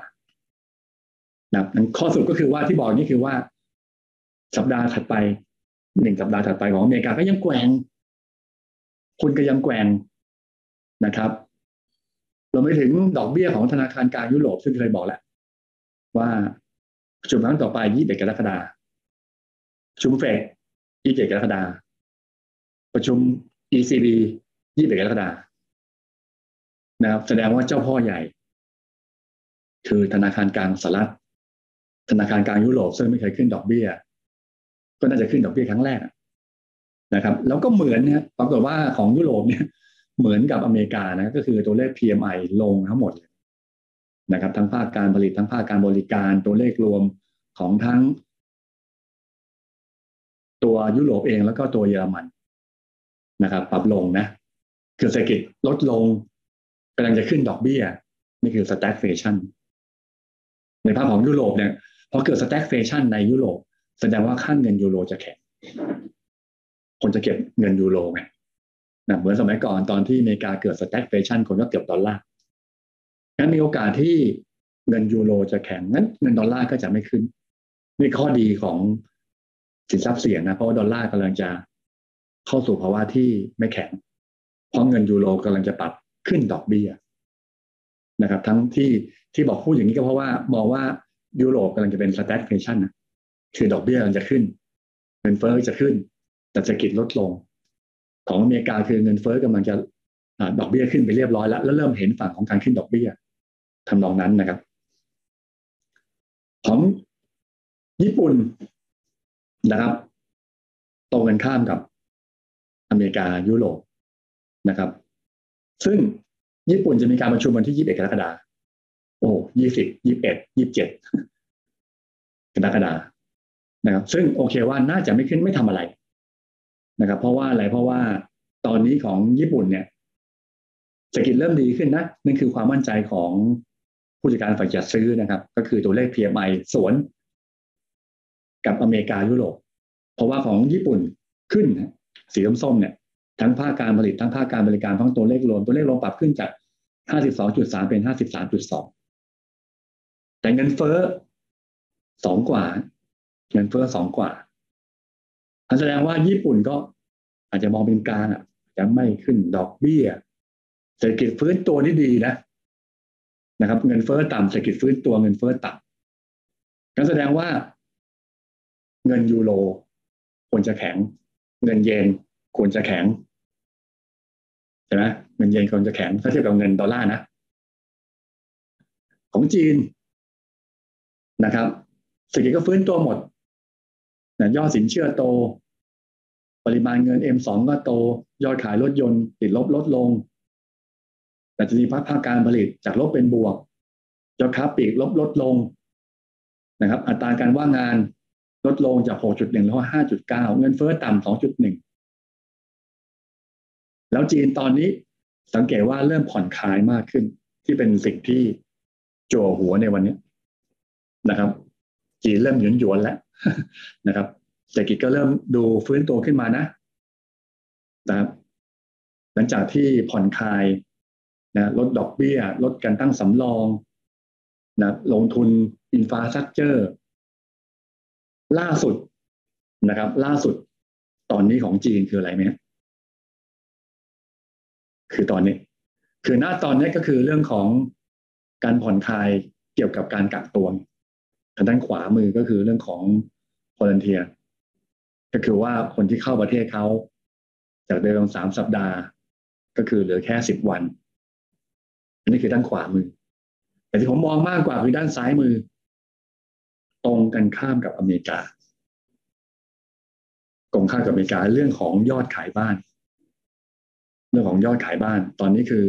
นะข้อสรุปก็คือว่าที่บอกนี่คือว่า สัปดาห์ถัดไปหนึ่งสัปดาห์ถัดไปของอเมริกาก็ยังแกว่งคุณก็ยังแกว่งนะครับเราไม่ถึงดอกเบี้ยของธนาคารกลางยุโรปซึ่งเคยบอกแล้ว ว่าประชุมครั้งต่อไปยี่สิบกรกฎาคมประชุมเฟดยี่สิบกรกฎาคมประชุม ECB ยี่สิบเอ็ดกรกฎาคมนะครับ แสดงว่าเจ้าพ่อใหญ่ คือธนาคารกลางสหรัฐ ธนาคารกลางยุโรปซึ่งไม่เคยขึ้นดอกเบี้ย ก็น่าจะขึ้นดอกเบี้ยครั้งแรกนะครับ แล้วก็เหมือนเนี่ยปรากฏว่าของยุโรปเนี่ย เหมือนกับอเมริกานะ ก็คือตัวเลข PMI ลงทั้งหมดนะครับ ทั้งภาคการผลิตทั้งภาคการบริการตัวเลขรวมของทั้ง ตัวยุโรปเองแล้วก็ตัวเยอรมัน นะครับ ปรับลงนะ คือเศรษฐกิจลดลงกำลังจะขึ้นดอกเบี้ย นี่คือ stagflation ในภาพของยุโรปเนี่ยพอเกิด stagflation ในยุโรปแสดงว่าค่าเงินยูโรจะแข็งคนจะเก็บเงินยูโรไงนะเหมือนสมัยก่อนตอนที่อเมริกาเกิด stagflation คนก็เก็บดอลลาร์งั้นมีโอกาสที่เงินยูโรจะแข็งงั้นเงินดอลลาร์ก็จะไม่ขึ้นนี่ข้อดีของสินทรัพย์เสี่ยงนะเพราะว่าดอลลาร์กำลังจะ เข้าสู่ภาวะที่ไม่แข็ง เพราะเงินยูโรกำลังจะปรับขึ้นดอกเบี้ยนะครับ ทั้งที่ที่บอกพูดอย่างนี้ก็เพราะว่ามองว่ายุโรปกำลังจะเป็น stagflation นะคือดอกเบี้ยกำลังจะขึ้น เงินเฟ้อจะขึ้น แต่เศรษฐกิจลดลง ของอเมริกาคือเงินเฟ้อกำลังจะดอกเบี้ยขึ้นไปเรียบร้อยแล้ว แล้วเริ่มเห็นฝั่งของการขึ้นดอกเบี้ยทำนองนั้นนะครับ ของญี่ปุ่นนะครับตรงกันข้ามกับ อเมริกายุโรปนะครับ ซึ่งญี่ปุ่นจะมีการประชุมวันที่ 21 กรกฎาคมโอ้ยี่สิบยี่สิบเอ็ดยี่สิบเจ็ดกรกฎานะครับ ซึ่งโอเคว่าน่าจะไม่ขึ้นไม่ทำอะไรนะครับ เพราะว่าอะไรเพราะว่าตอนนี้ของญี่ปุ่นเนี่ยเศรษฐกิจเริ่มดีขึ้นนะนั่นคือความมั่นใจของผู้จัดการฝ่ายจัดซื้อนะครับ ก็คือตัวเลข PMI สวน กับอเมริกายุโรปเพราะว่าของญี่ปุ่นขึ้น สีส้มเนี่ยทั้งภาคการผลิตทั้งภาคการบริการทั้งตัวเลขรวมตัวเลขรวมปรับขึ้นจาก 52.3 เป็น 53.2 แต่เงินเฟ้อสองกว่า เงินเฟ้อสองกว่าอันแสดงว่าญี่ปุ่นก็อาจจะมองเป็นกลางอะจะไม่ขึ้นดอกเบี้ยเศรษฐกิจฟื้นตัวนี่ดีนะนะครับ เงินเฟ้อต่ำเศรษฐกิจฟื้นตัวเงินเฟ้อต่ำก็แสดงว่า เงินยูโรควรจะแข็ง เงินเยนควรจะแข็งใช่ไหมเงินเยนควรจะแข็งถ้าเทียบกับเงินดอลลาร์นะ ของจีนนะครับเศรษฐกิจก็ฟื้นตัวหมดนะยอดสินเชื่อโต ปริมาณเงิน M2 ก็โต ยอดขายรถยนต์ ติดลบลดลงแต่จะมีภาคภาคการผลิตจากลบเป็นบวก ยอดค้าปลีกลบลดลงนะครับ อัตราการว่างงาน ลดลงจาก 6.1 แล้ว5.9 เงินเฟ้อต่ำ 2.1 แล้วจีนตอนนี้สังเกตว่าเริ่มผ่อนคลายมากขึ้น ที่เป็นสิ่งที่โจหัวในวันนี้นะครับ จีนเริ่มหยุนหยวนแล้วนะครับเศรษฐกิจก็เริ่มดูฟื้นตัวขึ้นมานะนะครับ หลังจากที่ผ่อนคลายนะลดดอกเบี้ย ลดการตั้งสำรองนะลงทุน infrastructure ล่าสุดนะครับ ล่าสุดตอนนี้ของจีนคืออะไรไหมคือตอนนี้ คือหน้าตอนนี้ก็คือเรื่องของการผ่อนคลายเกี่ยวกับการกักตัวทางด้านขวามือก็คือเรื่องของ quarantine ก็คือว่าคนที่เข้าประเทศเขาจากเดิมสามสัปดาห์ ก็คือเหลือแค่สิบวัน อันนี้คือด้านขวามือ แต่ที่ผมมองมากกว่าคือด้านซ้ายมือ ตรงกันข้ามกับอเมริกา ตรงข้ามกับอเมริกาเรื่องของยอดขายบ้าน เรื่องของยอดขายบ้าน ตอนนี้คือ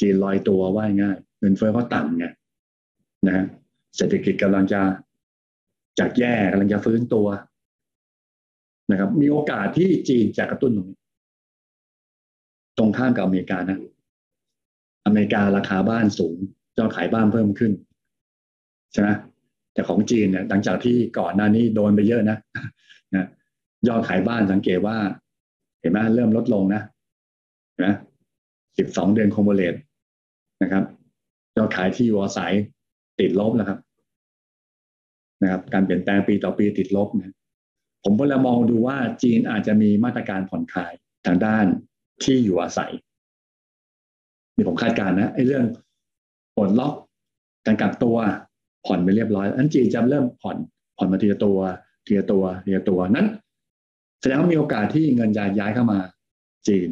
จีนลอยตัวว่ายง่าย เงินเฟ้อเขาต่ำไงนะฮะเศรษฐกิจกำลังจะจากแย่กำลังจะฟื้นตัวนะครับ มีโอกาสที่จีนจะกระตุ้นตรงนี้ตรงข้ามกับอเมริกานะ อเมริการาคาบ้านสูงยอดขายบ้านเพิ่มขึ้นใช่ไหม แต่ของจีนเนี่ยหลังจากที่ก่อนหน้านี้โดนไปเยอะนะนะยอดขายบ้านสังเกตว่า เห็นไหมเริ่มลดลงนะนไหมสิบสองเดือนคอมโบเลตนะครับยอดขายที่วอสายติดลบแล้วครับ นะครับ การเปลี่ยนแปลงปีต่อปีติดลบนะผมก็เลยมองดูว่าจีนอาจจะมีมาตรการผ่อนคลายทางด้านที่อยู่อาศัยนี่ผมคาดการณ์นะไอ้เรื่องปลดล็อกการกักตัว ผ่อนไปเรียบร้อยอันจีนจะเริ่มผ่อนผ่อนมาทีละตัวทีละตัวทีละตัวนั้น แสดงว่ามีโอกาสที่เงินจะย้ายเข้ามา จีน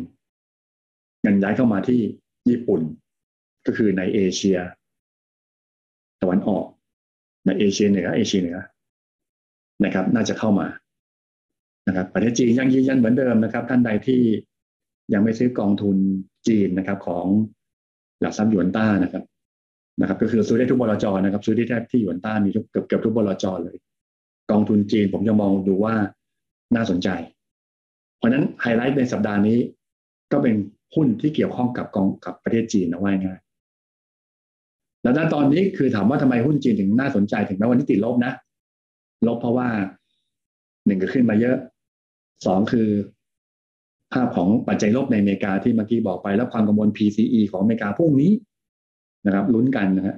เงินย้ายเข้ามาที่ญี่ปุ่น ก็คือในเอเชียตะวันออก ในเอเชียเหนือเอเชียเหนือนะครับ น่าจะเข้ามานะครับ ประเทศจีนยังยืนยันเหมือนเดิมนะครับ ท่านใดที่ยังไม่ซื้อกองทุนจีนนะครับ ของหลักทรัพย์หยวนต้านะครับ นะครับก็คือซื้อได้ทุกบลจนะครับ ซื้อได้แทบที่หยวนต้ามีเกือบเกือบทุกบลจเลย กองทุนจีนผมจะมองดูว่าน่าสนใจ เพราะนั้นไฮไลท์ในสัปดาห์นี้ ก็เป็นหุ้นที่เกี่ยวข้องกับกองกับประเทศจีนนะว่าง่ายแล้วตอนนี้คือถามว่าทำไมหุ้นจีนถึงน่าสนใจถึงแม้วันนี้ติดลบนะ ลบเพราะว่าหนึ่งก็ขึ้นมาเยอะสองคือ ภาพของปัจจัยลบในอเมริกาที่เมื่อกี้บอกไปแล้วความกังวล PCE ของอเมริกาพวกนี้ นะครับลุ้นกันนะฮะ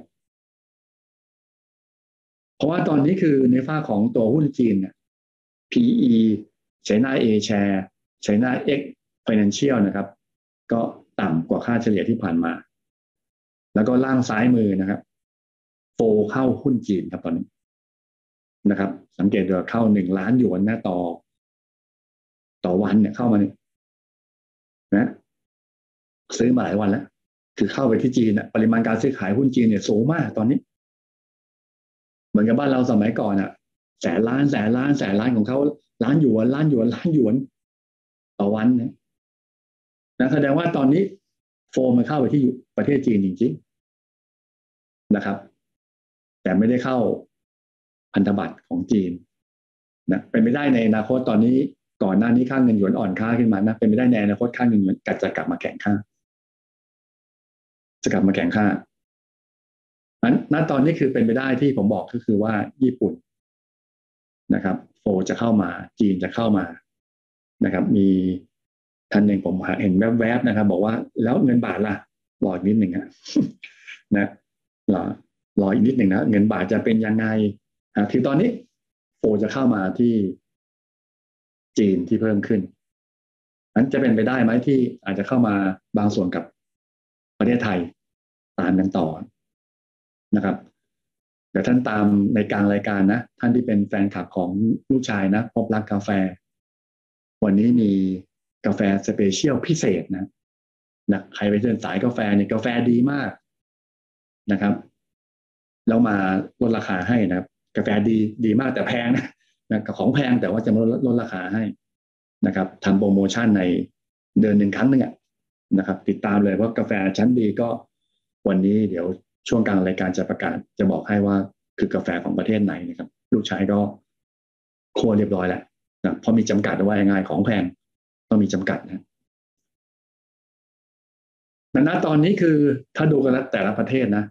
เพราะว่าตอนนี้คือในฝ้าของตัวหุ้นจีนเนี่ย PE China A share China X Financial นะครับ ก็ต่ำกว่าค่าเฉลี่ยที่ผ่านมา แล้วก็ล่างซ้ายมือนะครับโฟเข้าหุ้นจีนครับตอนนี้นะครับ สังเกตดูเข้าหนึ่งล้านหยวนนะต่อ ต่อวันเนี่ยเข้ามาเนี่ยนะ ซื้อมาหลายวันแล้ว คือเข้าไปที่จีนปริมาณการซื้อขายหุ้นจีนเนี่ยสูงมากตอนนี้ เหมือนกับบ้านเราสมัยก่อนอะแสนล้านแสนล้านแสนล้านของเขาล้านหยวนล้านหยวนล้านหยวน ต่อวันเนี่ยนะแสดงว่าตอนนี้โฟมมันเข้าไปที่ประเทศจีนจริงๆนะครับ แต่ไม่ได้เข้าพันธบัตรของจีนนะเป็นไม่ได้ในอนาคตตอนนี้ก่อนหน้านี้ค่างเงินหยวนอ่อนค่าขึ้นมานะเป็นไม่ได้ในอนาคตค่างเงินหยวนกัจะกลับมาแข็งค่า จะกลับมาแข็งค่านั้นณตอนนี้คือเป็นไปได้ที่ผมบอกก็คือว่าญี่ปุ่นนะครับ โฟจะเข้ามา จีนจะเข้ามานะครับ มีท่านหนึ่งผมเห็นแวบๆนะครับ บอกว่าแล้วเงินบาทล่ะรออีกนิดหนึ่งนะนะรอรออีกนิดหนึ่งนะเงินบาทจะเป็นยังไงคือตอนนี้โฟจะเข้ามาที่จีนที่เพิ่มขึ้นนั้นจะเป็นไปได้ไหมที่อาจจะเข้ามาบางส่วนกับ ประเทศไทยตามกันต่อนะครับเดี๋ยวท่านตามในกลางรายการนะ ท่านที่เป็นแฟนคลับของลูกชายนะพบรักกาแฟ วันนี้มีกาแฟ special พิเศษนะนะใครไปเดินสายกาแฟเนี่ยกาแฟดีมากนะครับแล้วมาลดราคาให้นะครับ กาแฟดีดีมากแต่แพงนะนะของแพงแต่ว่าจะลดลดราคาให้นะครับทำโปรโมชั่นในเดือนหนึ่งครั้งหนึ่งอะ นะครับ ติดตามเลยว่ากาแฟชั้นดีก็วันนี้เดี๋ยวช่วงกลางรายการจะประกาศจะบอกให้ว่าคือกาแฟของประเทศไหนนะครับ ลูกชายก็โคเรียบร้อยแล้วนะเพราะมีจำกัดว่าง่ายของแพงต้องมีจำกัดนะนันะตอนนี้คือถ้าดูกันแล้วแต่ละประเทศนะ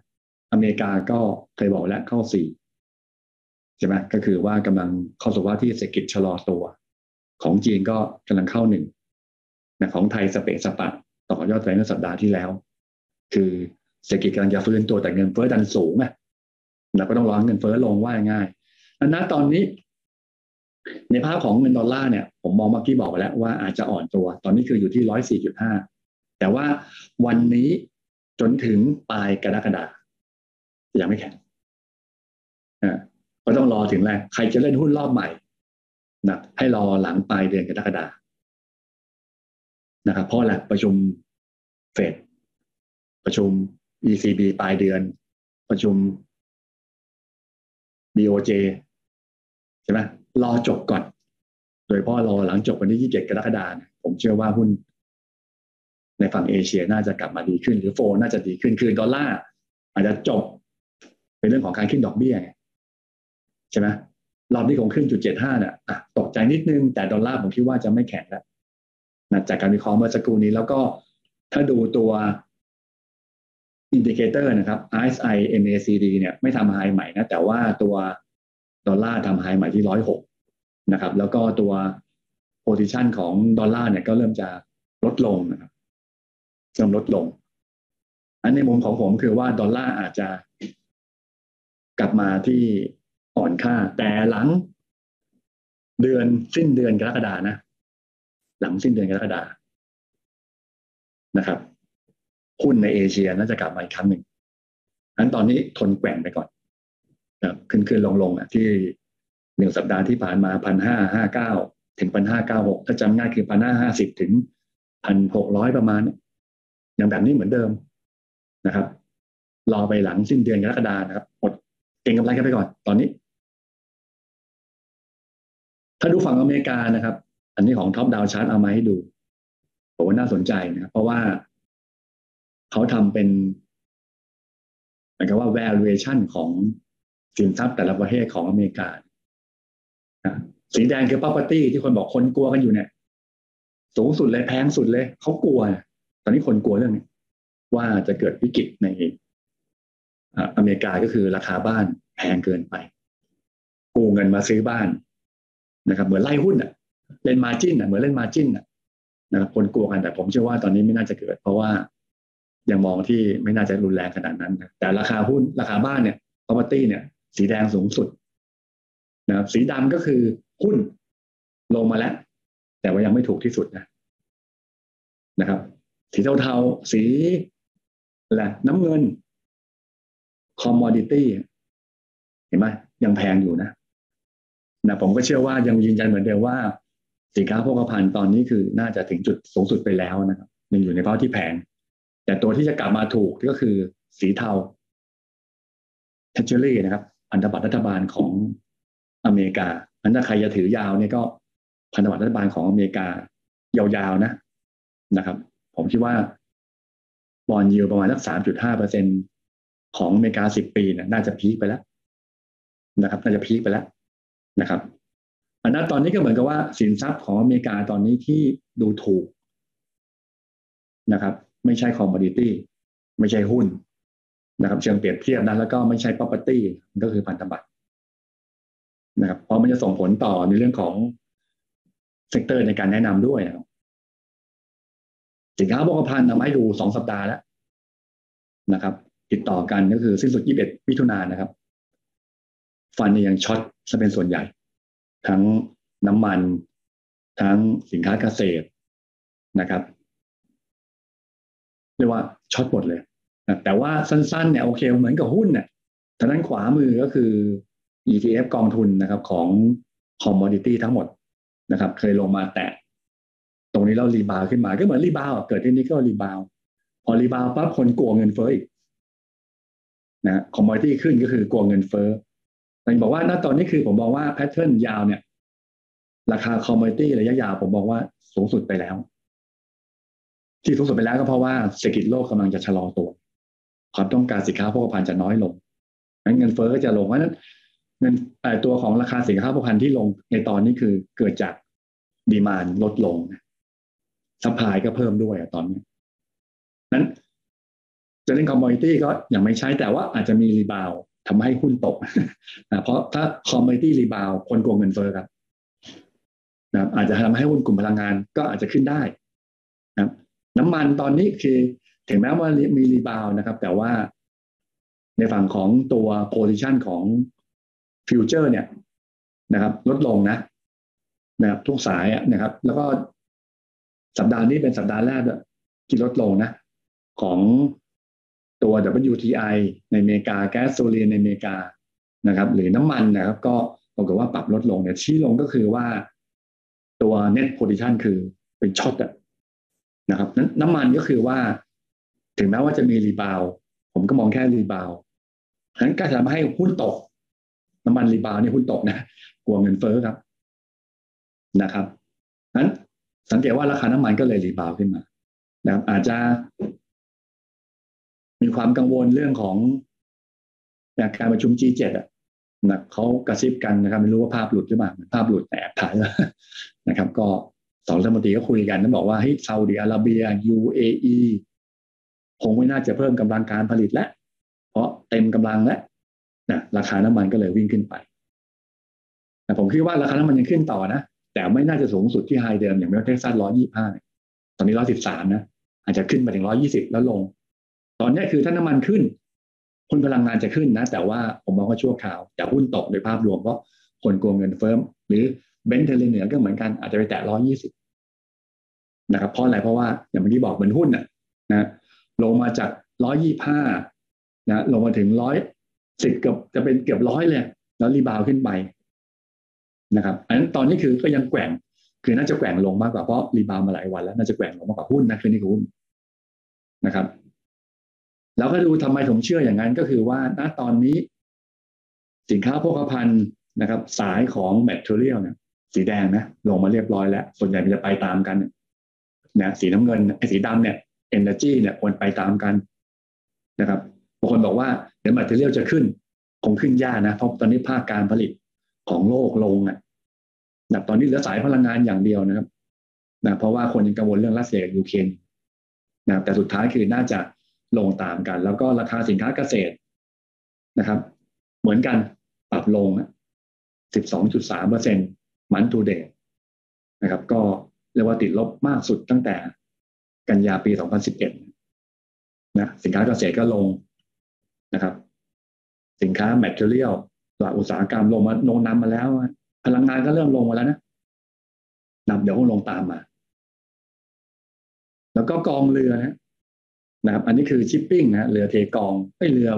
อเมริกาก็เคยบอกแล้วเข้าสี่ใช่ไหมก็คือว่ากำลังเข้าสู่ว่าที่เศรษฐกิจชะลอตัว ของจีนก็กำลังเข้าหนึ่งนะของไทยสเปซสปะ ต่อยอดไตรมาสสัปดาห์ที่แล้ว คือเศรษฐกิจกำลังจะฟื้นตัวแต่เงินเฟ้อดันสูงอะเราก็ต้องรอเงินเฟ้อลงว่าง่ายอันนั้นตอนนี้ ในภาพของเงินดอลลาร์เนี่ย ผมมองเมื่อกี้บอกไปแล้วว่าอาจจะอ่อนตัว ตอนนี้คืออยู่ที่ร้อยสี่จุดห้าแต่ว่าวันนี้จนถึงปลายกรกฎาคมยังไม่แข็งอ่าก็ต้องรอถึงแรกใครจะเล่นหุ้นรอบใหม่นะให้รอหลังปลายเดือนกรกฎานะครับเพราะอะไรประชุม เฟดประชุม ECB ปลายเดือน ประชุม BOJ ใช่ไหมรอจบก่อน โดยพ่อรอหลังจบวันที่ 27 กรกฎาคมผมเชื่อว่าหุ้น ในฝั่งเอเชียน่าจะกลับมาดีขึ้น หรือโฟน่าจะดีขึ้น คือดอลลาร์อาจจะจบเป็นเรื่องของการขึ้นดอกเบี้ยใช่ไหมรอบนี้คงขึ้นจุดเจ็ดห้าเนี่ยตกใจนิดนึงแต่ดอลลาร์ผมคิดว่าจะไม่แข็งแล้วนะจากการวิเคราะห์เมื่อสักครู่นี้แล้วก็ ถ้าดูตัว indicator นะครับ RSI MACD เนี่ยไม่ทำ high ใหม่นะ แต่ว่าตัวดอลลาร์ทำ high ใหม่ที่ร้อยหกนะครับ แล้วก็ตัว position ของดอลลาร์เนี่ยก็เริ่มจะลดลงนะครับเริ่มลดลง อันในมุมของผมคือว่าดอลลาร์อาจจะกลับมาที่อ่อนค่า แต่หลังเดือนสิ้นเดือนกรกฎานะ หลังสิ้นเดือนกรกฎา นะครับหุ้นในเอเชียน่าจะกลับมาอีกครั้งหนึ่งนั้นตอนนี้ทนแกว่งไปก่อนครับขึ้นขึ้นลงลงอะที่หนึ่งสัปดาห์ที่ผ่านมาพันห้าห้าเก้าถึงพันห้าเก้าหกถ้าจำง่ายคือพันห้าห้าสิบถึงพันหกร้อยประมาณ อย่างแบบนี้เหมือนเดิมนะครับ รอไปหลังสิ้นเดือนกรกฎานะครับหมดเก่งกำไรกันไปก่อนตอนนี้ ถ้าดูฝั่งอเมริกานะครับ อันนี้ของท็อปดาวชาร์ตเอามาให้ดู ผมว่าน่าสนใจนะ เพราะว่าเขาทำเป็นหมายความว่า valuation ของสินทรัพย์แต่ละประเทศของอเมริกาสีแดงคือ property ที่คนบอกคนกลัวกันอยู่เนี่ย สูงสุดเลยแพงสุดเลย เขากลัว ตอนนี้คนกลัวเรื่องนี้ว่าจะเกิดวิกฤตในอเมริกาก็คือราคาบ้านแพงเกินไป กู้เงินมาซื้อบ้านนะครับ เหมือนไล่หุ้นอะ เล่นมาจิ้นอะเหมือนเล่นมาจิ้นอะ นะครับคนกลัวกันแต่ผมเชื่อว่าตอนนี้ไม่น่าจะเกิด เพราะว่ายังมองที่ไม่น่าจะรุนแรงขนาดนั้นนะแต่ราคาหุ้นราคาบ้านเนี่ย property เนี่ย สีแดงสูงสุดนะครับสีดำก็คือหุ้นลงมาแล้ว แต่ว่ายังไม่ถูกที่สุดนะนะครับ สีเทาๆสีอะไรน้ำเงิน commodity เห็นไหมยังแพงอยู่นะนะผมก็เชื่อว่ายังยืนยันเหมือนเดิมว่า สินค้าโภคภัณฑ์ตอนนี้คือน่าจะถึงจุดสูงสุดไปแล้วนะครับยังอยู่ในภาวะที่แพงแต่ตัวที่จะกลับมาถูกก็คือสีเทา Treasury นะครับพันธบัตรรัฐบาลของอเมริกาอันถ้าใครจะถือยาวเนี่ยก็พันธบัตรรัฐบาลของอเมริกายาวๆนะนะครับ ผมคิดว่า bond yield ประมาณสักสามจุดห้าเปอร์เซ็นของอเมริกาสิบปีเนี่ยน่าจะ peak ไปแล้วนะครับ น่าจะพีคไปแล้วนะครับ อันนั้นตอนนี้ก็เหมือนกับว่าสินทรัพย์ของอเมริกาตอนนี้ที่ดูถูกนะครับ ไม่ใช่ commodity ไม่ใช่หุ้นนะครับ เชิงเปรียบเทียบนั้นแล้วก็ไม่ใช่ property ก็คือพันธบัตรนะครับเพราะมันจะส่งผลต่อในเรื่องของ sector ในการแนะนำด้วยนะครับสินค้าโภคภัณฑ์ทำให้ดูสองสัปดาห์แล้วนะครับ ติดต่อกันก็คือสิ้นสุด 21มิถุนายนนะครับ fund ยัง short จะเป็นส่วนใหญ่ ทั้งน้ำมัน ทั้งสินค้าเกษตรนะครับเรียกว่า short หมดเลยแต่ว่าสั้นๆเนี่ยโอเคเหมือนกับหุ้นเนี่ยทางด้านขวามือก็คือ ETF กองทุนนะครับของ commodity ทั้งหมดนะครับ เคยลงมาแตะตรงนี้เรารีบาวขึ้นมา ก็เหมือน rebound เกิดที่นี้ก็ rebound พอ rebound ปั๊บคนกลัวเงินเฟ้ออีกนะ commodity ขึ้นก็คือกลัวเงินเฟ้อ แต่บอกว่าณตอนนี้คือผมบอกว่า pattern ยาวเนี่ย ราคา commodity ระยะยาวผมบอกว่าสูงสุดไปแล้ว ที่สูงสุดไปแล้วก็เพราะว่าเศรษฐกิจโลกกำลังจะชะลอตัว ความต้องการสินค้าโภคภัณฑ์จะน้อยลงงั้นเงินเฟ้อก็จะลงเพราะนั้นเงินตัวของราคาสินค้าโภคภัณฑ์ที่ลงในตอนนี้คือเกิดจาก demand ลดลง supply ก็เพิ่มด้วยตอนนี้นั้นจะเล่น commodity ก็ยังไม่ใช่แต่ว่าอาจจะมี rebound ทำให้หุ้นตกนะเพราะถ้า commodity rebound คนกลัวเงินเฟ้อครับนะอาจจะทำให้หุ้นกลุ่มพลังงานก็อาจจะขึ้นได้นะน้ำมันตอนนี้คือถึงแม้ว่ามี rebound นะครับ แต่ว่าในฝั่งของตัว position ของฟิวเจอร์เนี่ยนะครับ ลดลงนะนะครับทุกสายนะครับ แล้วก็สัปดาห์นี้เป็นสัปดาห์แรกที่ลดลงนะ ของ ตัว WTI ในอเมริกาแก๊สโซเลียนในอเมริกานะครับ หรือน้ำมันนะครับ ก็ปรากฏว่าปรับลดลงเนี่ยชี้ลงก็คือว่าตัว net position คือเป็น short นะครับนั้นน้ำมันก็คือว่า ถึงแม้ว่าจะมี rebound ผมก็มองแค่ rebound นั้นก็จะทำให้หุ้นตก น้ำมันรีบาวนี่หุ้นตกนะกลัวเงินเฟ้อครับนะครับนั้นสังเกตว่าราคาน้ำมันก็เลยรีบาวขึ้นมานะครับอาจจะ มีความกังวลเรื่องของการประชุม G7 อะนะเขากระซิบกันนะครับ ไม่รู้ว่าภาพหลุดหรือเปล่าภาพหลุดแอบถ่ายแล้วนะครับ ก็สองรัฐมนตรีก็คุยกันแล้วบอกว่าเฮ้ยซาอุดิอาระเบีย UAE คงไม่น่าจะเพิ่มกำลังการผลิตแล้วเพราะเต็มกำลังแล้วนะราคาน้ำมันก็เลยวิ่งขึ้นไปแต่ผมคิดว่าราคาน้ำมันยังขึ้นต่อนะแต่ไม่น่าจะสูงสุดที่ high เดิมอย่าง West Texas ร้อยยี่ห้าตอนนี้ร้อยสิบสามนะอาจจะขึ้นไปถึงร้อยยี่สิบแล้วลง ตอนนี้คือถ้าน้ำมันขึ้นหุ้นพลังงานจะขึ้นนะ แต่ว่าผมมองว่าชั่วคราวแต่หุ้นตกโดยภาพรวมเพราะคนกลัวเงินเฟ้อหรือ Brent ทะเลเหนือก็เหมือนกันอาจจะไปแตะร้อยยี่สิบนะครับเพราะอะไรเพราะว่าอย่างเมื่อกี้บอกเหมือนหุ้นนะนะลงมาจากร้อยยี่ห้านะลงมาถึงร้อยสิบเกือบจะเป็นเกือบร้อยเลย แล้ว rebound ขึ้นไปนะครับอันนั้นตอนนี้คือก็ยังแกว่งคือน่าจะแกว่งลงมากกว่าเพราะ rebound มาหลายวันแล้วน่าจะแกว่งลงมากกว่าหุ้นนะคือนี่คือหุ้นนะครับ แล้วก็ดูทำไมผมเชื่ออย่างนั้นก็คือว่าณตอนนี้ สินค้าโภคภัณฑ์นะครับ สายของ material เนี่ยสีแดงนะลงมาเรียบร้อยแล้ว ส่วนใหญ่มันจะไปตามกันเนี่ยสีน้ำเงินไอ้สีดำเนี่ย energy เนี่ยควรไปตามกันนะครับบางคนบอกว่าเดี๋ยว material จะขึ้น คงขึ้นยากนะเพราะตอนนี้ภาคการผลิตของโลกลงอะนะตอนนี้เหลือสายพลังงานอย่างเดียวนะครับนะเพราะว่าคนยังกังวลเรื่องรัสเซียกับยูเครนนะแต่สุดท้ายคือน่าจะ ลงตามกัน แล้วก็ราคาสินค้าเกษตรนะครับ เหมือนกันปรับลง 12.3เปอร์เซ็นต์month to dateนะครับ ก็เรียกว่าติดลบมากสุดตั้งแต่กันยาปี 2011 นะสินค้าเกษตรก็ลงนะครับ สินค้า material ตลาดอุตสาหกรรมลงมาลงนำมาแล้ว พลังงานก็เริ่มลงมาแล้วนะนำเดี๋ยวคงลงตามมา แล้วก็กองเรือนะ นะครับ อันนี้คือชิปปิ้งนะเรือเทกองไม่เรือ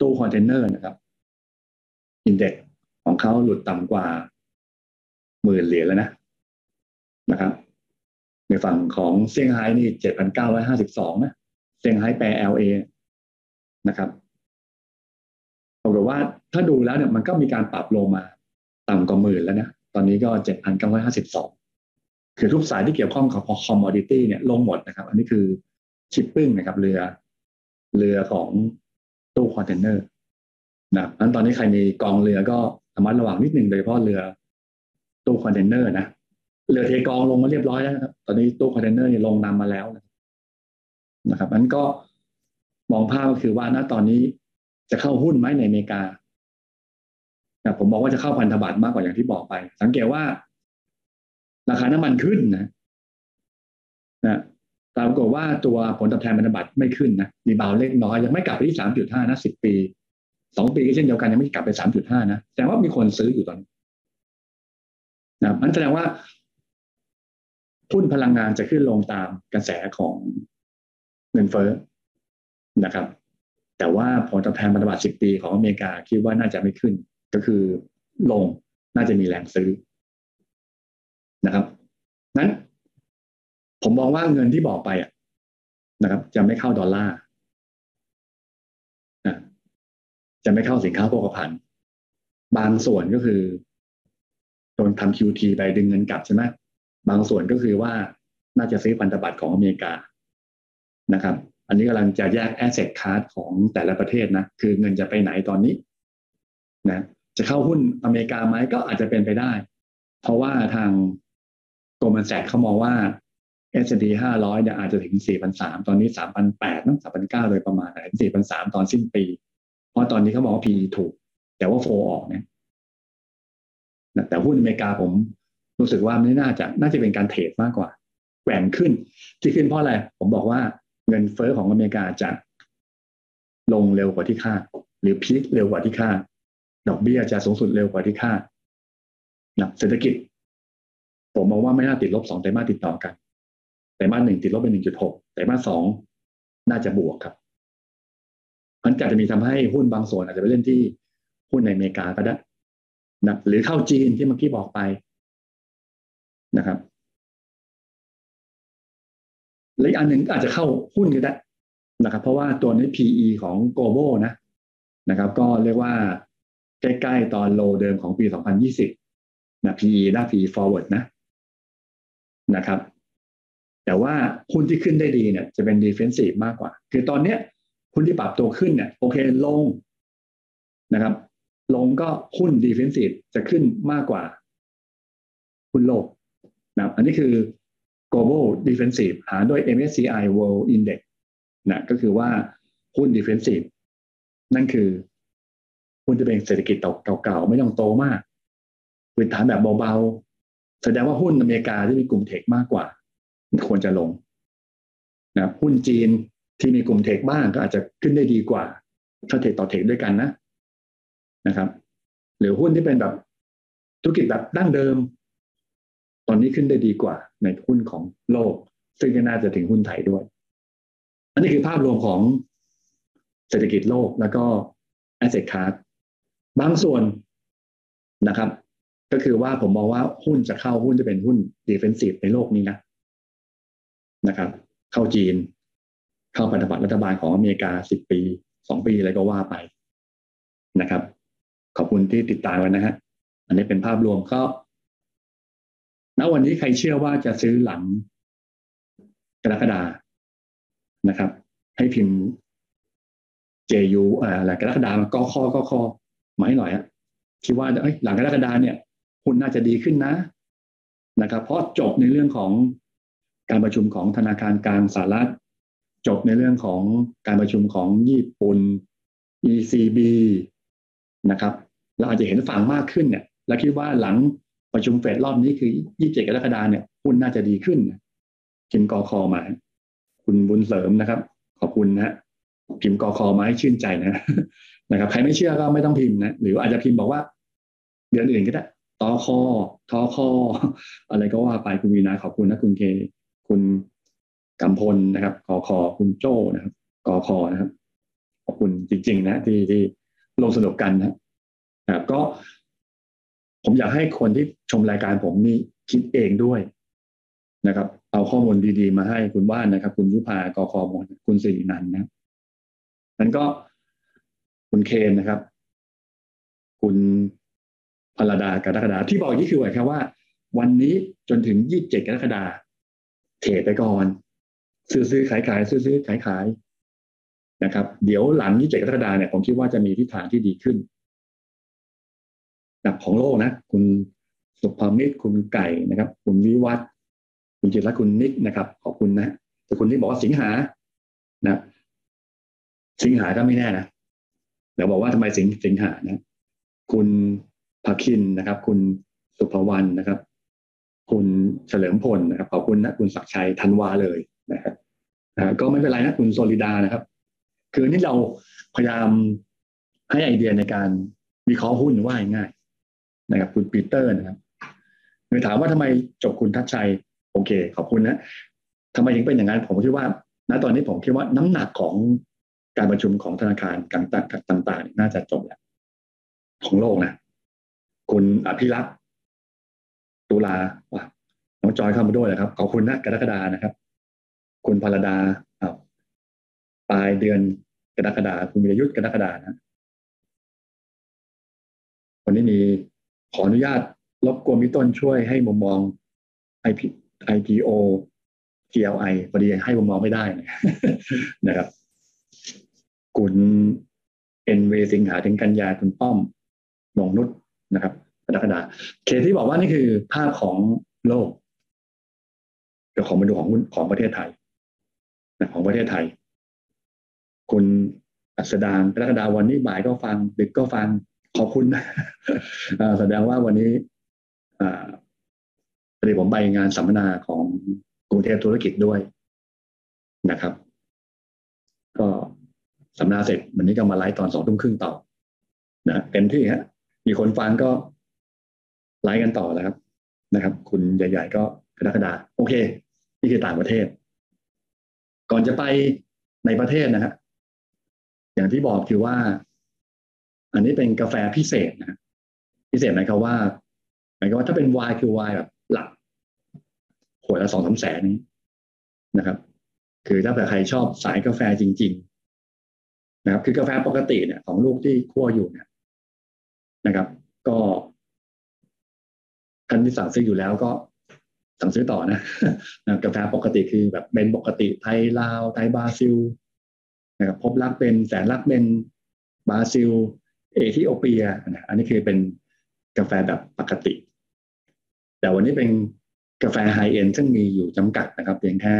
ตู้คอนเทนเนอร์นะครับอินเด็กของเขาหลุดต่ำกว่าหมื่นเหรียญแล้วนะนะครับ ในฝั่งของเซี่ยงไฮ้นี่เจ็ดพันเก้าร้อยห้าสิบสองนะเซี่ยงไฮ้แปล LA นะครับปรากฏว่าถ้าดูแล้วเนี่ยมันก็มีการปรับลงมาต่ำกว่าหมื่นแล้วนะ ตอนนี้ก็เจ็ดพันเก้าร้อยห้าสิบสองคือทุกสายที่เกี่ยวข้องกับคอมมอดิตี้เนี่ยลงหมดนะครับ อันนี้คือ ชิปปิ้งนะครับ เรือ เรือของตู้คอนเทนเนอร์นะอันตอนนี้ใครมีกองเรือก็ระมัดระวังนิดนึงโดยเฉพาะเรือตู้คอนเทนเนอร์นะเรือเทกองลงมาเรียบร้อยแล้วนะครับ ตอนนี้ตู้คอนเทนเนอร์ลงนำมาแล้วนะครับอันก็มองภาพก็คือว่าณตอนนี้จะเข้าหุ้นไหมในอเมริกาผมบอกว่าจะเข้าพันธบัตรมากกว่าอย่างที่บอกไป สังเกตว่า ราคาน้ำมันขึ้นนะ ปรากฏว่าตัวผลตอบแทนพันธบัตรไม่ขึ้นนะรีบาวเล็กน้อยยังไม่กลับไปที่สามจุดห้านะสิบปีสองปีก็เช่นเดียวกันยังไม่กลับไปสามจุดห้านะแต่ว่ามีคนซื้ออยู่ตอนนะมันแสดงว่าหุ้นพลังงานจะขึ้นลงตามกระแสของเงินเฟ้อนะครับ แต่ว่าผลตอบแทนพันธบัตรสิบปีของอเมริกาคิดว่าน่าจะไม่ขึ้น ก็คือลงน่าจะมีแรงซื้อนะครับ นั้น ผมมองว่าเงินที่บอกไปอะนะครับ จะไม่เข้าดอลลาร์จะไม่เข้าสินค้าโภคภัณฑ์บางส่วนก็คือโดนทำ QT ไปดึงเงินกลับใช่ไหมบางส่วนก็คือว่าน่าจะซื้อพันธบัตรของอเมริกานะครับ อันนี้กำลังจะแยก asset card ของแต่ละประเทศนะ คือเงินจะไปไหนตอนนี้นะจะเข้าหุ้นอเมริกาไหมก็อาจจะเป็นไปได้ เพราะว่าทางโกลแมนแซกเขามองว่า S&P 500เนี่ยอาจจะถึง 4,300 ตอนนี้ 3,800นะ3,900 โดยประมาณถึง4,300 ตอนสิ้นปี เพราะตอนนี้เขาบอกว่า P ถูก แต่ว่าโฟออกเนี่ยแต่หุ้นอเมริกาผมรู้สึกว่าไม่น่าจะน่าจะเป็นการเทรดมากกว่าแกว่งขึ้น ที่ขึ้นเพราะอะไร ผมบอกว่าเงินเฟอ้อของอเมริกาจะลงเร็วกว่าที่คาดหรือพีคเร็วกว่าที่คาดดอกเบี้ยจะสูงสุดเร็วกว่าที่คาดนะเศรษฐกิจ ผมมองว่าไม่น่าติดลบสองไตรมาสติดต่อกัน ไตรมาสหนึ่งติดลบเป็นหนึ่งจุดหกไตรมาสสองน่าจะบวกครับมันอาจจะมีทำให้หุ้นบางส่วนอาจจะไปเล่นที่หุ้นในอเมริกาก็ได้นะหรือเข้าจีนที่เมื่อกี้บอกไปนะครับ และอีกอันหนึ่งอาจจะเข้าหุ้นก็ได้นะครับ เพราะว่าตัวนี้ PE ของ global นะนะครับ ก็เรียกว่าใกล้ๆตอน low เดิมของปี 2020นะ PE ด้าน PE forward นะนะครับ แต่ว่าหุ้นที่ขึ้นได้ดีเนี่ยจะเป็น defensive มากกว่า คือตอนเนี้ยหุ้นที่ปรับตัวขึ้นเนี่ยโอเคลงนะครับ ลงก็หุ้น defensive จะขึ้นมากกว่าหุ้นโลกนะอันนี้คือ global defensive หาด้วย MSCI World Index นะก็คือว่าหุ้น defensive นั่นคือหุ้นที่เป็นเศรษฐกิจเก่าๆ ไม่ต้องโตมากพื้นฐานแบบเบาๆ แสดงว่าหุ้นอเมริกาที่มีกลุ่มเทคมากกว่า ควรจะลงนะหุ้นจีนที่มีกลุ่มเทคบ้างก็อาจจะขึ้นได้ดีกว่า ถ้าเทคต่อเทคด้วยกันนะนะครับ หรือหุ้นที่เป็นแบบธุรกิจแบบดั้งเดิม ตอนนี้ขึ้นได้ดีกว่า ในหุ้นของโลก ซึ่งก็น่าจะถึงหุ้นไทยด้วย อันนี้คือภาพรวมของเศรษฐกิจโลกแล้วก็ asset class บางส่วนนะครับ ก็คือว่าผมมองว่าหุ้นจะเข้าหุ้นจะเป็นหุ้น defensive ในโลกนี้นะ นะครับ เข้าจีน เข้าพันธบัตรรัฐบาลของอเมริกาสิบปีสองปีอะไรก็ว่าไปนะครับ ขอบคุณที่ติดตามกันนะฮะอันนี้เป็นภาพรวมก็ณวันนี้ใครเชื่อว่าจะซื้อหลังกรกฎานะครับ ให้พิมพ์ JU อะไรกรกฎามาก็ข้อก็ข้อมาให้หน่อยอะคิดว่าเอ้ยหลังกรกฎาเนี่ยหุ้นน่าจะดีขึ้นนะนะครับ เพราะจบในเรื่องของ การประชุมของธนาคารกลางสหรัฐ จบในเรื่องของการประชุมของญี่ปุ่น ECB นะครับ เราอาจจะเห็นฝั่งมากขึ้นเนี่ยแล้วคิดว่าหลังประชุมเฟดรอบนี้คือ 27 กรกฎาเนี่ยหุ้นน่าจะดีขึ้นพิมพ์กอคอมา คุณบุญเสริมนะครับ ขอบคุณนะพิมพ์กอคอมาให้ชื่นใจนะนะครับ ใครไม่เชื่อก็ไม่ต้องพิมพ์นะ หรืออาจจะพิมพ์บอกว่า เดือนอื่นก็ได้ตอคอทอคอ อะไรก็ว่าไปคุณวีนาขอบคุณนะคุณเค คุณกำพลนะครับกอคอคุณโจ้นะครับกอคอนะครับ ขอบคุณจริง ๆ นะที่ที่ลงสนุกกันนะครับ ก็ผมอยากให้คนที่ชมรายการผมนี่คิดเองด้วยนะครับ เอาข้อมูลดีๆ มาให้คุณว่านนะครับ คุณยุพากอคอมคุณสิรินันนะนั้นก็คุณเคนนะครับ คุณพลดากรกฎาที่บอกนี่คือหมายความว่า วันนี้จนถึงยี่สิบเจ็ดกรกฎา เทรดไปก่อน ซื้อซื้อขายขายซื้อซื้อขายขายนะครับ เดี๋ยวหลังยี่สิบเจ็ดกรกฎาเนี่ยผมคิดว่าจะมีทิศทางที่ดีขึ้นแบบของโลกนะ คุณสุภามิตรคุณไก่นะครับ คุณวิวัฒคุณจิตรคุณนิกนะครับ ขอบคุณนะแต่คุณที่บอกว่าสิงหานะสิงหาก็ไม่แน่นะเดี๋ยวบอกว่าทำไมสิงสิงหานะ คุณภาคินนะครับ คุณสุภวรรณนะครับ คุณเฉลิมพลนะครับขอบคุณนะคุณศักชัยธันวาเลยนะครับก็ไม่เป็นไรนะคุณโซลิดานะครับ คือนี่เราพยายามให้ไอเดียในการวิเคราะห์หุ้นว่าง่ายนะครับคุณปีเตอร์นะครับคือถามว่าทำไมจบคุณทัชชัย โอเค ขอบคุณนะทำไมถึงเป็นอย่างนั้นผมคิดว่า ณตอนนี้ผมคิดว่าน้ำหนักของการประชุมของธนาคารต่างๆ น่าจะจบแล้วของโลกนะ คุณอภิรักษ์ ตุลาว่าน้องจอยเข้ามาด้วยนะครับ ขอบคุณนะกรกฎานะครับ คุณพลดาปลายเดือนกรกฎาคุณวิรยุทธ์กรกฎานะวันนี้มีขออนุญาตรบกวนพี่ต้นช่วยให้มุมมอง IP IPO GLI พอดีให้มุมมองไม่ได้นะครับ คุณเอ็นเวสิงหาถึงกันยาคุณป้อมนงนุษนะครับ กรกฎาเคที่บอกว่านี่คือภาพของโลกเดี๋ยวของมาดูของของประเทศไทยนะของประเทศไทย คุณอัศดางกรกฎาวันนี้บ่ายก็ฟัง ดึกก็ฟังขอบคุณแสดงว่าวันนี้พอดีผมไปงานสัมมนาของกรุงเทพธุรกิจด้วยนะครับ ก็สัมมนาเสร็จวันนี้ก็มาไลฟ์ตอนสองทุ่มครึ่งต่อนะเต็มที่ฮะมีคนฟังก็ ไลฟ์กันต่อแล้วครับนะครับ คุณใหญ่ ๆ ก็กรกฎาโอเค นี่คือต่างประเทศ ก่อนจะไปในประเทศนะฮะอย่างที่บอกคือว่า อันนี้เป็นกาแฟพิเศษนะพิเศษหมายความว่าหมายความว่าถ้าเป็นวายคือวายแบบหลักขวดละสองสามแสนนี้นะครับ คือถ้าเผื่อใครชอบสายกาแฟจริง ๆ นะครับ คือกาแฟปกติเนี่ยของลูกที่คั่วอยู่เนี่ยนะครับ ก็ ท่านที่สั่งซื้ออยู่แล้วก็สั่งซื้อต่อนะกาแฟปกติคือแบบเป็นปกติไทยลาวไทยบราซิลนะครับพบรักเป็นแสนรักเป็นบราซิล เอธิโอเปียนะอันนี้คือเป็นกาแฟแบบปกติ แต่วันนี้เป็นกาแฟ high-end ซึ่งมีอยู่จำกัดนะครับ เพียงแค่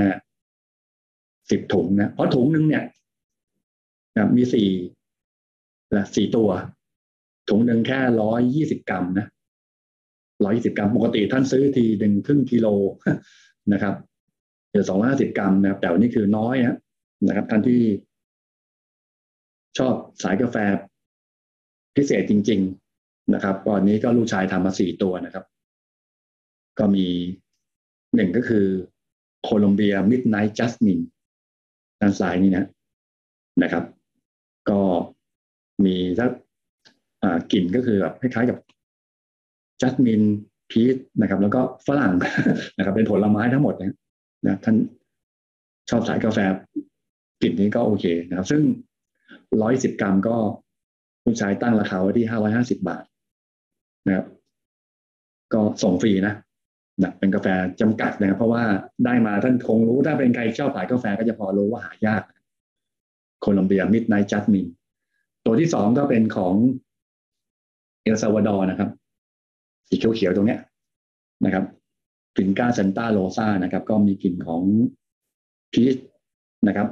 สิบถุงนะเพราะถุงนึงเนี่ยนะมีสี่ละสี่ตัว ถุงหนึ่งแค่ร้อยยี่สิบกรัมนะ ร้อยยี่สิบกรัมปกติท่านซื้อทีหนึ่งครึ่งกิโลนะครับเดี๋ยวสองร้อยห้าสิบกรัมนะครับแต่วันนี้คือน้อยนะครับ ท่านที่ชอบสายกาแฟพิเศษจริง ๆนะครับวันนี้ก็ลูกชายทำมาสี่ตัวนะครับ ก็มีหนึ่งก็คือโคลอมเบียมิดไนท์จัสมินด้านซ้ายนี่นะนะครับ ก็มีสักกลิ่นก็คือแบบคล้ายๆกับ จัสมินพีชนะครับ แล้วก็ฝรั่งนะครับ เป็นผลไม้ทั้งหมดนะนะท่านชอบสายกาแฟกลิ่นนี้ก็โอเคนะครับ ซึ่งร้อยสิบกรัมก็ผู้ชายตั้งราคาไว้ที่ห้าร้อยห้าสิบาทนะครับ ก็ส่งฟรีนะนะเป็นกาแฟจำกัดนะครับ เพราะว่าได้มาท่านคงรู้ถ้าเป็นใครชอบขายกาแฟก็จะพอรู้ว่าหายาก โคลอมเบีย Midnight Jasmine ตัวที่สองก็เป็นของเอลซาวาดอร์นะครับ สีเขียวๆตรงเนี้ยนะครับกลิ่นก้าเซนต้าโรซานะครับ ก็มีกลิ่นของพีชนะครับ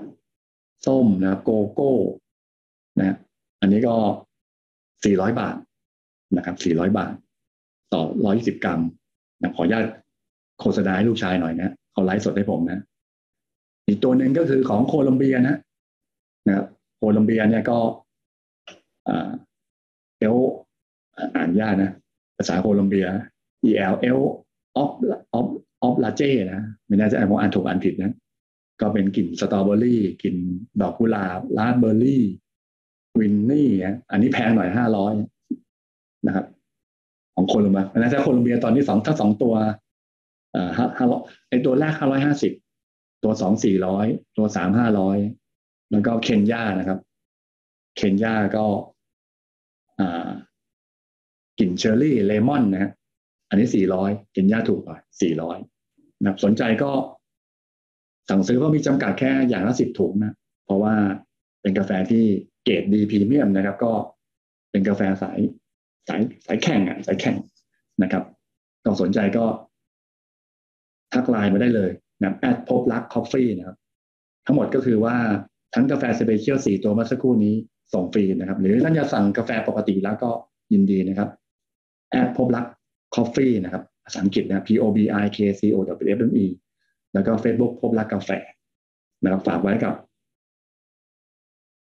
ส้มนะครับ โกโก้นะอันนี้ก็สี่ร้อยบาทนะครับสี่ร้อยบาท ต่อร้อยยี่สิบกรัมนะขออนุญาตโฆษณาให้ลูกชายหน่อยนะเขาไลฟ์สดให้ผมนะ อีกตัวหนึ่งก็คือของโคลอมเบียนะนะครับโคลอมเบียเนี่ยก็เอลอ่านยากนะ ภาษาโคลอมเบีย E L L ออฟออฟออฟลาเจนะไม่แน่ใจผมอ่านถูกอ่านผิดนะ ก็เป็นกลิ่นสตรอเบอรี่กลิ่นดอกกุหลาบลาสเบอร์รี่วินนี่อันนี้แพงหน่อยห้าร้อยนะครับ ของโคลอมเบียนะถ้าโคลอมเบียตอนนี้สองถ้าสองตัวอ่าห้าร้อยไอตัวแรกห้าร้อยห้าสิบตัวสองสี่ร้อยตัวสามห้าร้อยแล้วก็เคนยานะครับ เคนยาก็ อ่า กลิ่นเชอร์รี่เลมอนนะฮะอันนี้สี่ร้อยเคนยาถูกกว่าสี่ร้อยนะสนใจก็สั่งซื้อเพราะมีจำกัดแค่อย่างละสิบถุงนะ เพราะว่าเป็นกาแฟที่เกรดดีพรีเมียมนะครับ ก็เป็นกาแฟสายสายสายแข่งอะสายแข่งนะครับก็สนใจก็ ทักไลน์มาได้เลยนะ add พบรัก Coffee นะครับ ทั้งหมดก็คือว่าทั้งกาแฟ special สี่ตัวเมื่อสักครู่นี้ส่งฟรีนะครับ หรือท่านจะสั่งกาแฟปกติแล้วก็ยินดีนะครับ add พบรัก Coffee นะครับภาษาอังกฤษนะ P O B I K C O W F M E แล้วก็ Facebook พบรักกาแฟนะครับฝากไว้กับ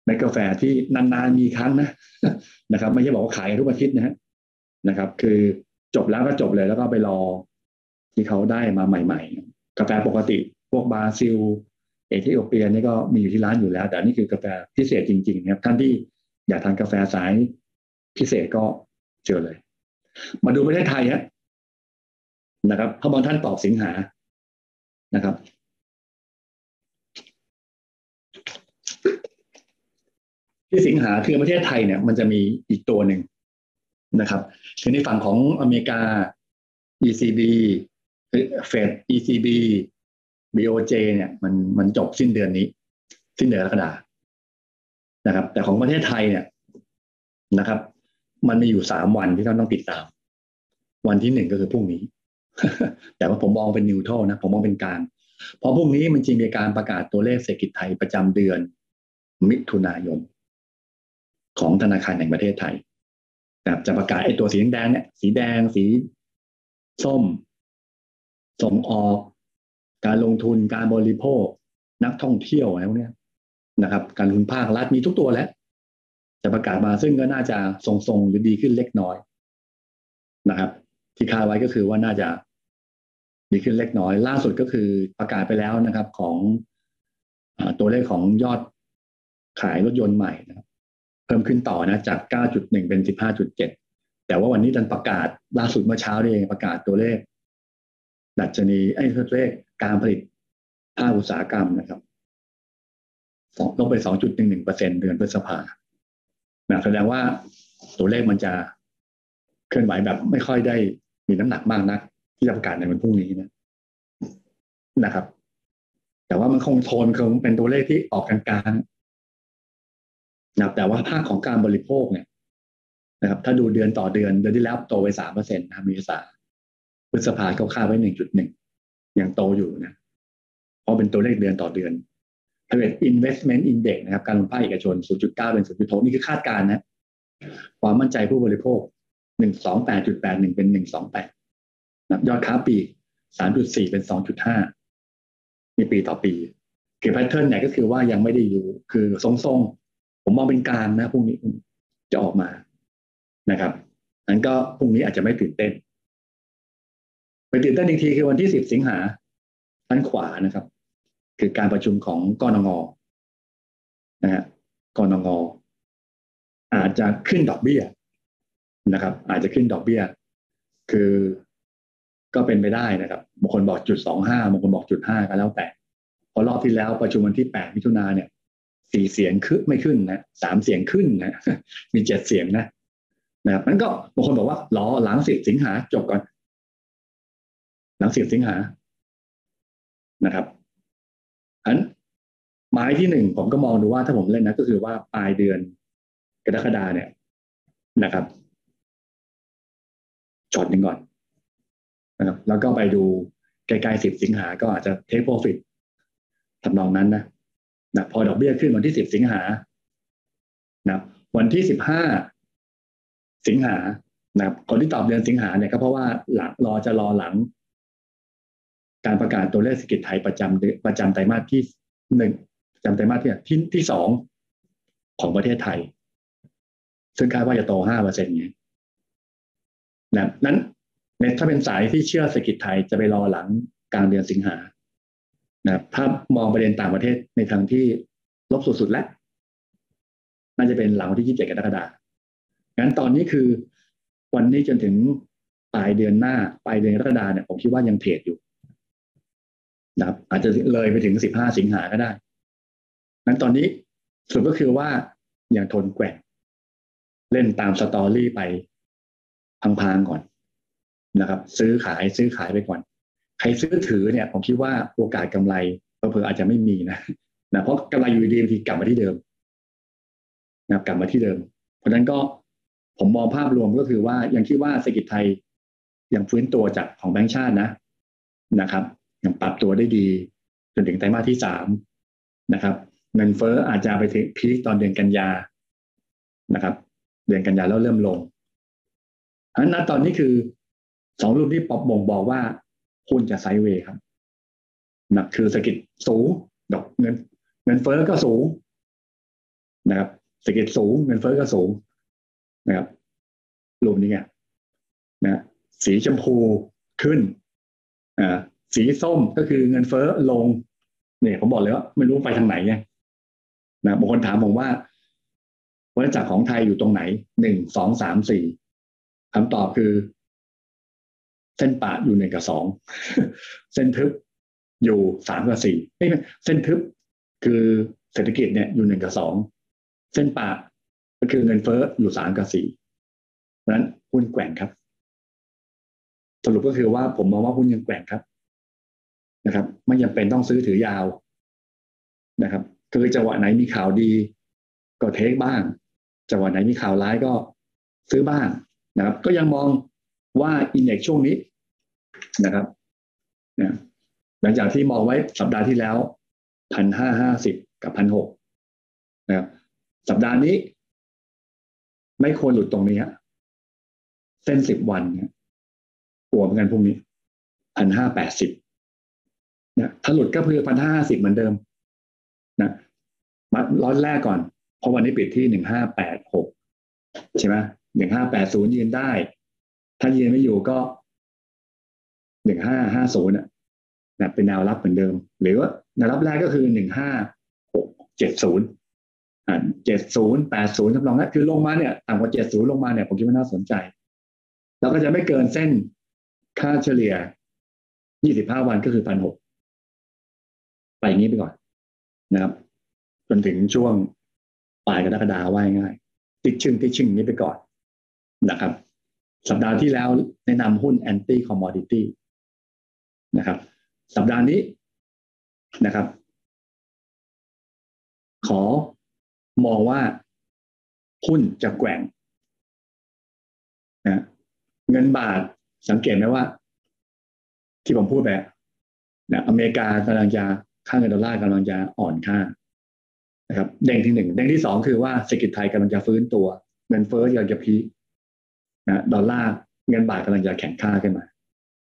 เมกาแฟที่นานๆมีครั้งนะนะครับ ไม่ใช่บอกว่าขายทุกอาทิตย์นะฮะนะครับ คือจบแล้วก็จบเลยแล้วก็ไปรอที่เขาได้มาใหม่ ๆ กาแฟปกติ พวกบราซิล เอธิโอเปียนี่ก็มีอยู่ที่ร้านอยู่แล้ว แต่นี่คือกาแฟพิเศษจริงๆนะครับท่านที่อยากทานกาแฟสายพิเศษก็เจอเลย มาดูประเทศไทยฮะนะครับพระบางท่านตอบสิงหานะครับที่สิงหาคือประเทศไทยเนี่ย มันจะมีอีกตัวหนึ่งนะครับคือในฝั่งของอเมริกา ECB เฟด ECB BOJ เนี่ย มันมันจบสิ้นเดือนนี้ สิ้นเดือนกรกฎานะครับ แต่ของประเทศไทยเนี่ยนะครับ มันมีอยู่สามวันที่เราต้องติดตาม วันที่หนึ่งก็คือพรุ่งนี้ แต่ว่าผมมองเป็นนิวโทนะ ผมมองเป็นกลางเพราะพรุ่งนี้มันจริงมีการประกาศตัวเลขเศรษฐกิจไทยประจำเดือน มิถุนายน ของธนาคารแห่งประเทศไทยนะครับจะประกาศไอ้ตัวสีแดงเนี่ยสีแดงสีส้มส่งออก การลงทุนการบริโภค นักท่องเที่ยวอะไรพวกนี้นะครับ การลงทุนภาครัฐมีทุกตัวแล้ว จะประกาศมาซึ่งก็น่าจะทรงๆหรือดีขึ้นเล็กน้อยนะครับ ที่คาดไว้ก็คือว่าน่าจะดีขึ้นเล็กน้อย ล่าสุดก็คือประกาศไปแล้วนะครับ ของอตัวเลขของยอดขายรถยนต์ใหม่นะครับเพิ่มขึ้นต่อนะจาก 9.1 เป็น 15.7 แต่ว่าวันนี้ดันประกาศล่าสุดเมื่อเช้าเองประกาศตัวเลข ดัชนีไอ้ตัวเลขการผลิตภาคอุตสาหกรรมนะครับลงไป 2.11เปอร์เซ็นเดือนพฤษภา นะแสดงว่าตัวเลขมันจะเคลื่อนไหวแบบไม่ค่อยได้มีน้ำหนักมากนัก ที่จะประกาศในวันพรุ่งนี้นะนะครับ แต่ว่ามันคงโทนคงเป็นตัวเลขที่ออกกลางๆนะแต่ว่าภาคของการบริโภคเนี่ยนะครับ ถ้าดูเดือนต่อเดือนเดือนที่แล้วโตไปสามเปอร์เซ็นต์นะมีสาพฤษภาเขาคาดไว้หนึ่งจุดหนึ่งยังโตอยู่นะเพราะเป็นตัวเลขเดือนต่อเดือน private investment index นะครับการลงภาคเอกชน 0.9 เป็น 0.6 นี่คือคาดการณ์นะความมั่นใจผู้บริโภค 128.81 เป็น 128นะยอดค้าปี 3.4 เป็น 2.5มีปีต่อปี คือแพทเทิร์นเนี่ยก็คือว่ายังไม่ได้อยู่คือทรงๆ ผมมองเป็นกลางนะพรุ่งนี้จะออกมานะครับนั้นก็พรุ่งนี้อาจจะไม่ตื่นเต้น ไปตื่นเต้นอีกทีคือวันที่ 10 สิงหาด้านขวานะครับ คือการประชุมของกนงนะฮะกนงอาจจะขึ้นดอกเบี้ยนะครับ อาจจะขึ้นดอกเบี้ย คือก็เป็นไปได้นะครับบางคนบอกจุดสองห้าบางคนบอกจุดห้าก็แล้วแต่เพราะรอบที่แล้วประชุมวันที่แปดมิถุนาเนี่ยสี่เสียงขึ้นไม่ขึ้นนะสามเสียงขึ้นนะมีเจ็ดเสียงนะนะครับนั้นก็บางคนบอกว่ารอหลังสิบสิงหาจบก่อน หลังสิบสิงหานะครับ หมายที่หนึ่งผมก็มองดูว่าถ้าผมเล่นนะก็คือว่าปลายเดือนกรกฎาเนี่ยนะครับจอดหนึ่งก่อนนะครับแล้วก็ไปดูใกล้ๆสิบสิงหาก็อาจจะเทคโปรฟิตทำนองนั้นนะนะพอดอกเบี้ยขึ้นวันที่สิบสิงหานะวันที่สิบห้าสิงหานะครับคนที่ตอบเดือนสิงหาเนี่ยก็เพราะว่าหลังรอจะรอหลัง การประกาศตัวเลขเศรษฐกิจไทยประจำประจำไตรมาสที่หนึ่ง จำไตรมาสที่ที่ที่สองของประเทศไทย ซึ่งคาดว่าจะโตห้าเปอร์เซ็นต์ไงนะนั้นถ้าเป็นสายที่เชื่อเศรษฐกิจไทยจะไปรอหลังกลางเดือนสิงหานะถ้ามองประเด็นต่างประเทศในทางที่ลบสุดๆแล้วน่าจะเป็นหลังวันที่27กรกฎาคมงั้นตอนนี้คือวันนี้จนถึงปลายเดือนหน้าปลายเดือนกรกฎาเนี่ยผมคิดว่ายังเทรดอยู่นะครับอาจจะเลยไปถึง15สิงหาก็ได้ งั้นตอนนี้สุดก็คือว่าอย่างทนแกว่งเล่นตามสตอรี่ไปพังๆก่อนนะครับ ซื้อขายซื้อขายไปก่อน ใครซื้อถือเนี่ยผมคิดว่าโอกาสกำไรเพิ่อาจจะไม่มีนะนะเพราะกำไรอยู่ดีบางทีกลับมาที่เดิมนะกลับมาที่เดิม เพราะฉะนั้นก็ผมมองภาพรวมก็คือว่ายังคิดว่าเศรษฐกิจไทยยังฟื้นตัวจากของแบงก์ชาตินะนะครับยังปรับตัวได้ดีจนถึงไตรมาสที่สามนะครับ เงินเฟ้ออาจจะไปถึงพีคตอนเดือนกันยานะครับ เดือนกันยาแล้วเริ่มลงอันนั้นตอนนี้คือสองรูปที่ปอบบ่งบอกว่าหุ้นจะไซด์เวย์ครับนะคือสกิดสูงดอกเงิน เงินเฟ้อก็สูงนะครับสกิดสูง เงินเฟ้อก็สูงนะครับรูปนี้ไงนะสีชมพูขึ้นอ่าสีส้มก็คือเงินเฟ้อลงเนี่ยผมบอกเลยว่าไม่รู้ไปทางไหนไง นะบางคนถามผมว่าวัฏจักรของไทยอยู่ตรงไหนหนึ่งสองสามสี่คำตอบคือ เส้นปะอยู่หนึ่งกับสองเส้นทึบอยู่สามกับสี่เส้นทึบคือเศรษฐกิจเนี่ยอยู่หนึ่งกับสองเส้นปะก็คือเงินเฟ้ออยู่สามกับสี่เพราะนั้นหุ้นแกว่งครับ สรุปก็คือว่าผมมองว่าหุ้นยังแกว่งครับนะครับ ไม่จำเป็นต้องซื้อถือยาวนะครับ คือจังหวะไหนมีข่าวดี ก็เทคบ้าง จังหวะไหนมีข่าวร้ายก็ซื้อบ้างนะครับ ก็ยังมองว่าอินเด็กช่วงนี้นะครับนะหลังจากที่มองไว้สัปดาห์ที่แล้วพันห้าห้าสิบกับพันหกนะครับสัปดาห์นี้ ไม่ควรหลุดตรงนี้เส้นสิบวันเนี่ยกลัวเหมือนกันพรุ่งนี้พันห้าแปดสิบนะถ้าหลุดก็คือพันห้าสิบเหมือนเดิมนะ มาร้อนแรกก่อน เพราะวันนี้ปิดที่หนึ่งห้าแปดหกใช่ไหมหนึ่งห้าแปดศูนย์ยืนได้ ถ้ายืนไม่อยู่ก็หนึ่งห้าห้าศูนย์นะเป็นแนวรับเหมือนเดิม หรือว่าแนวรับแรกก็คือหนึ่งห้าหกเจ็ดศูนย์อ่าเจ็ดศูนย์แปดศูนย์จำลองนะคือลงมาเนี่ยต่ำกว่าเจ็ดศูนย์ลงมาเนี่ยผมคิดว่าน่าสนใจเราก็จะไม่เกินเส้นค่าเฉลี่ยยี่สิบห้าวันก็คือพันหกไปอย่างนี้ไปก่อนนะครับ จนถึงช่วงปลายกรกฎาว่าง่ายติดชึงติดชึงนี้ไปก่อนนะครับ สัปดาห์ที่แล้วแนะนำหุ้นแอนตี้คอมมอดิตี้นะครับ สัปดาห์นี้นะครับ ขอมองว่าหุ้นจะแกว่งนะเงินบาทสังเกตไหมว่า ที่ผมพูดแบบนะอเมริกากำลังจะค่าเงินดอลลาร์กำลังจะอ่อนค่า นะครับเด้งที่หนึ่งเด้งที่สองคือว่าเศรษฐกิจไทยกำลังจะฟื้นตัว เงินเฟ้อกำลังจะ peak นะดอลลาร์เงินบาทกำลังจะแข็งค่าขึ้นมา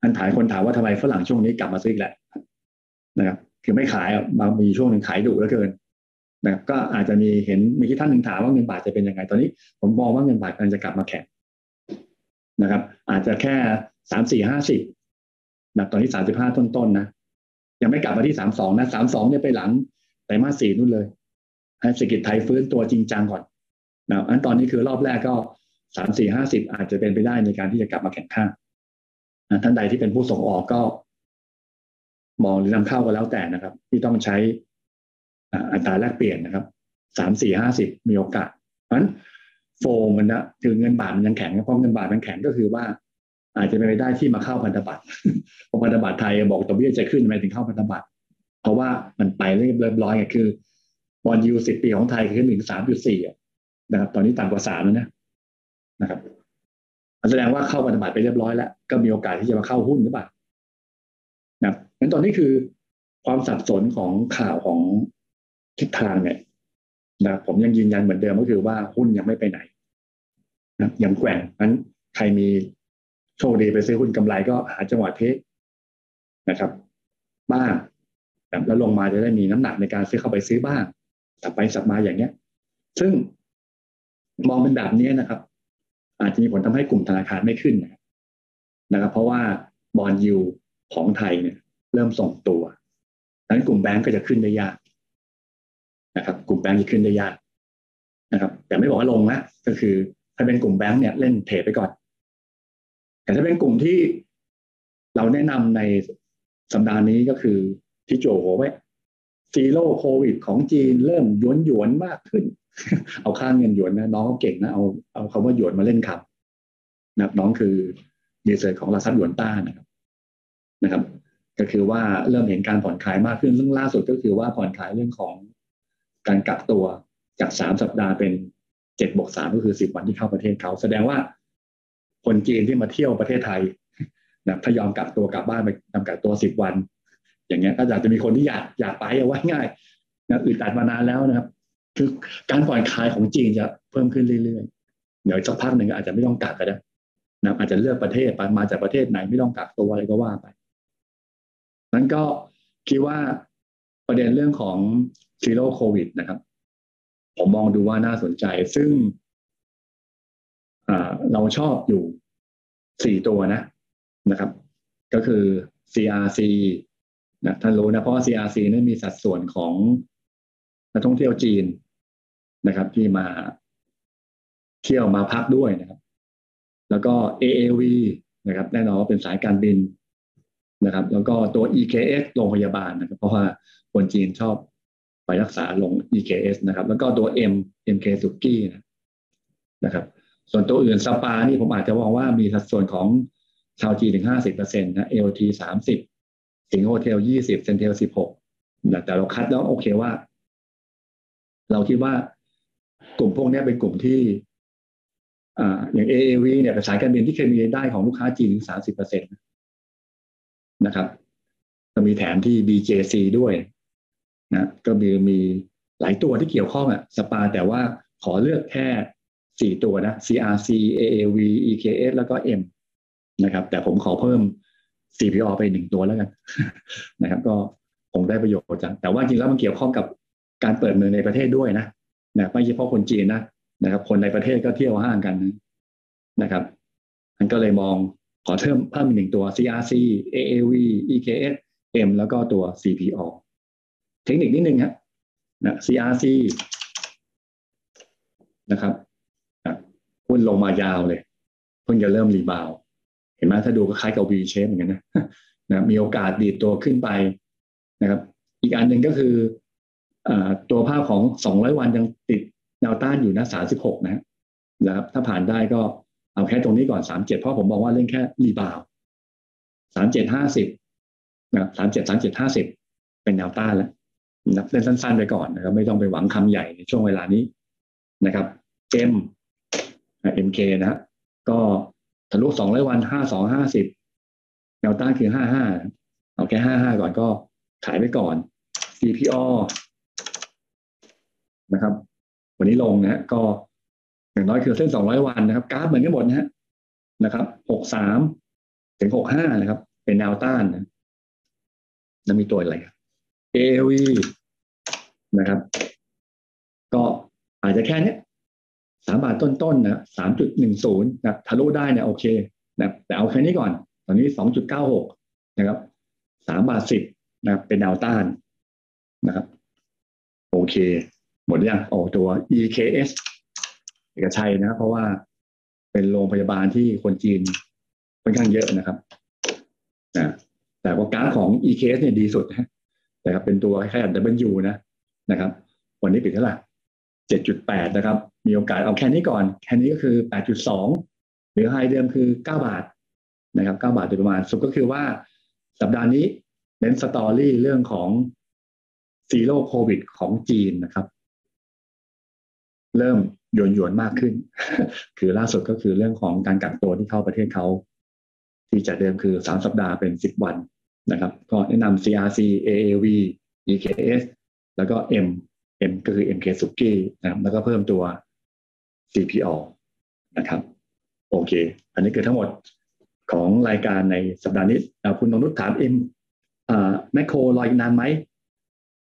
อันถ่ายคนถามว่าทำไมฝรั่งช่วงนี้กลับมาซื้ออีกแหละนะครับ คือไม่ขายอะบางมีช่วงหนึ่งขายดุเหลือเกินนะครับก็อาจจะมีเห็นมีที่ท่านหนึ่งถามว่าเงินบาทจะเป็นยังไงตอนนี้ ผมมองว่าเงินบาทกำลังจะกลับมาแข็งนะครับ อาจจะแค่สามสี่ห้าสิบนะตอนนี้สามสิบห้าต้นๆนะยังไม่กลับมาที่สามสองนะสามสองเนี่ยไปหลังไตรมาสสี่นู่นเลย ให้เศรษฐกิจไทยฟื้นตัวจริงจังก่อนนะอันตอนนี้คือรอบแรกก็สามสี่ห้าสิบอาจจะเป็นไปได้ในการที่จะกลับมาแข่งข้าท่านใดที่เป็นผู้ส่งออกก็ มองหรือนำเข้าก็แล้วแต่นะครับ ที่ต้องใช้อัตราแลกเปลี่ยนนะครับสามสี่ห้าสิบมีโอกาสเพราะฉะนั้นโฟมันนะถึงเงินบาทมันยังแข็งเพราะเงินบาทมันแข็งก็คือว่า อาจจะเป็นไปได้ที่มาเข้าพันธบัตรพอพันธบัตรไทยบอกตัวเบี้ยจะขึ้นทำไมถึงเข้าพันธบัตรเพราะว่ามันไปเรียบร้อยไงคือ บอลยูสิบปีของไทยขึ้นถึงสามจุดสี่นะครับ ตอนนี้ต่ำกว่าสามแล้วนะนะครับแสดงว่าเข้าพันธบัตรไปเรียบร้อยแล้ว ก็มีโอกาสที่จะมาเข้าหุ้นหรือเปล่านะงั้นตอนนี้คือความสับสนของข่าวของทิศทางเนี่ยนะผมยังยืนยันเหมือนเดิมก็คือว่าหุ้นยังไม่ไปไหนนะยังแกว่งนั้นใครมีโชคดีไปซื้อหุ้นกำไรก็หาจังหวะเทคนะครับ บ้างแล้วลงมาจะได้มีน้ำหนักในการซื้อเข้าไปซื้อบ้าง สับไปสับมาอย่างเนี้ย ซึ่งมองเป็นแบบนี้นะครับ อาจจะมีผลทำให้กลุ่มธนาคารไม่ขึ้นนะครับ เพราะว่าบอลยูของไทยเนี่ย เริ่มส่งตัวดังนั้นกลุ่มแบงก์ก็จะขึ้นได้ยากนะครับ กลุ่มแบงก์จะขึ้นได้ยากนะครับ แต่ไม่บอกว่าลงนะก็คือ ถ้าเป็นกลุ่มแบงก์เนี่ยเล่นเทรดไปก่อน แต่ถ้าเป็นกลุ่มที่เราแนะนำในสัปดาห์นี้ก็คือที่จั่วหัวไว้ zero โควิดของจีนเริ่มหยวนหยวนมากขึ้น เอาค่าเงินหยวนนะ น้องเขาเก่งนะ เอาเอาคำว่าหยวนมาเล่นครับนะน้องคือดีเซลของราซับหยวนต้านะครับนะครับ ก็คือว่าเริ่มเห็นการผ่อนคลายมากขึ้นซึ่งล่าสุดก็คือว่าผ่อนคลายเรื่องของการกักตัวจากสามสัปดาห์เป็นเจ็ดบวกสามก็คือสิบวันที่เข้าประเทศเขาแสดงว่า คนจีนที่มาเที่ยวประเทศไทยนะถ้ายอมกักตัวกลับบ้านไปทำกักตัวสิบวัน อย่างเงี้ยก็อาจจะมีคนที่อยากอยากไปเอาไว้ง่ายนะอึดอัดมานานแล้วนะครับ คือการผ่อนคลายของจีนจะเพิ่มขึ้นเรื่อยๆ เดี๋ยวสักพักหนึ่งอาจจะไม่ต้องกักก็ได้นะอาจจะเลือกประเทศไปมาจากประเทศไหนไม่ต้องกักตัวอะไรก็ว่าไป นั้นก็คิดว่าประเด็นเรื่องของ zero โควิดนะครับ ผมมองดูว่าน่าสนใจ ซึ่งเราชอบอยู่สี่ตัวนะนะครับ ก็คือ CRC นะท่านรู้นะเพราะว่า CRC นั้นมีสัดส่วนของนักท่องเที่ยวจีนนะครับ ที่มาเที่ยวมาพักด้วยนะครับ แล้วก็ AAV นะครับ แน่นอนว่าเป็นสายการบินนะครับ แล้วก็ตัว EKS โรงพยาบาลนะครับ เพราะว่าคนจีนชอบไปรักษาลง EKS นะครับ แล้วก็ตัว M MK สุกี้นะครับ ส่วนตัวอื่นสปานี่ผมอาจจะมองว่ามีสัดส่วนของชาวจีนถึงห้าสิบเปอร์เซ็นต์นะ LT สามสิบ สิงห์โฮเทลยี่สิบเซนเทลสิบหกแต่เราคัดแล้วโอเคว่า เราคิดว่ากลุ่มพวกนี้เป็นกลุ่มที่อ่าอย่าง AAV เนี่ยสายการบินที่เคยมีได้ของลูกค้าจีนถึงสามสิบเปอร์เซ็นตนะครับก็มีแถมที่ BJC ด้วยนะก็มีมีหลายตัวที่เกี่ยวข้องอะสปาแต่ว่าขอเลือกแค่สี่ตัวนะ CRC AAV EKS แล้วก็ M นะครับ แต่ผมขอเพิ่ม CPO ไปหนึ่งตัวแล้วกันนะครับ ก็คงได้ประโยชน์จังแต่ว่าจริงแล้วมันเกี่ยวข้องกับการเปิดเมืองในประเทศด้วยนะนะไม่เฉพาะคนจีนนะนะครับ คนในประเทศก็เที่ยวห้างกันนะครับมันก็เลยมองขอเพิ่มเพิ่มอีกหนึ่งตัว CRC AAV EKS M แล้วก็ตัว CPO เทคนิคนิดนึงฮะนะ CRC นะครับหุ้นลงมายาวเลย เพิ่งจะเริ่มรีบาว เห็นไหมถ้าดูก็คล้ายกับ V shape เหมือนกันนะนะมีโอกาสดีดตัวขึ้นไปนะครับ อีกอันหนึ่งก็คืออตัวภาพของ 200 วันยังติดแนวต้านอยู่นะ 36 นะนะครับถ้าผ่านได้ก็เอาแค่ตรงนี้ก่อน 37 เพราะผมบอกว่าเล่นแค่ rebound 37 50นะ37 37 50 เป็นแนวต้านแล้วนับเล่นสั้นๆไปก่อนนะครับ ไม่ต้องไปหวังคำใหญ่ในช่วงเวลานี้นะครับ M MK นะก็ ทะลุสองร้อยวันห้าสองห้าสิบแนวต้านคือห้าห้าเอาแค่ห้าห้าก่อนก็ขายไปก่อน CPO นะครับ วันนี้ลงนะฮะก็อย่างน้อยคือเส้นสองร้อยวันนะครับกราฟเหมือนกันหมดนะฮะนะครับหกสามถึงหกห้านะครับ เป็นแนวต้านนะแล้วมีตัวอะไร AV นะครับ ก็อาจจะแค่นี้ามบาทต้นๆนะสามจุดหนึ่งศูนย์นะทะลุได้เนี่ยโอเคนะแต่เอาแค่นี้ก่อน ตอนนี้สองจุดเก้าหกนะครับสามบาทสิบนะเป็นแนวต้านนะครับโอเค หมดยังโอ้ตัว EKS เอกชัยนะ เพราะว่าเป็นโรงพยาบาลที่คนจีนค่อนข้างเยอะนะครับนะแต่ว่ากาฟของ EKS เนี่ยดีสุดนะนะครับเป็นตัวคล้ายๆ W นะนะครับ วันนี้ปิดเท่าไหร่เจ็ดจุดแปดนะครับ มีโอกาสเอาแค่นี้ก่อน แค่นี้ก็คือแปดจุดสองหรือไฮเดิมคือเก้าบาทนะครับเก้าบาทโดยประมาณ สุดก็คือว่าสัปดาห์นี้เน้นสตอรี่เรื่องของซีโร่โควิดของจีนนะครับ เริ่มหยวนหยวนมากขึ้น คือล่าสุดก็คือเรื่องของการกักตัวที่เข้าประเทศเขาที่จะเดิมคือสามสัปดาห์เป็นสิบวันนะครับ ก็แนะนำ CRC AAV EKS แล้วก็ M M ก็คือ MK s u k i นะครับแล้วก็เพิ่มตัว CPO นะครับ โอเค อันนี้คือทั้งหมดของรายการในสัปดาห์นี้คุณนนุษถาม M แมคโครรออีกนานไหม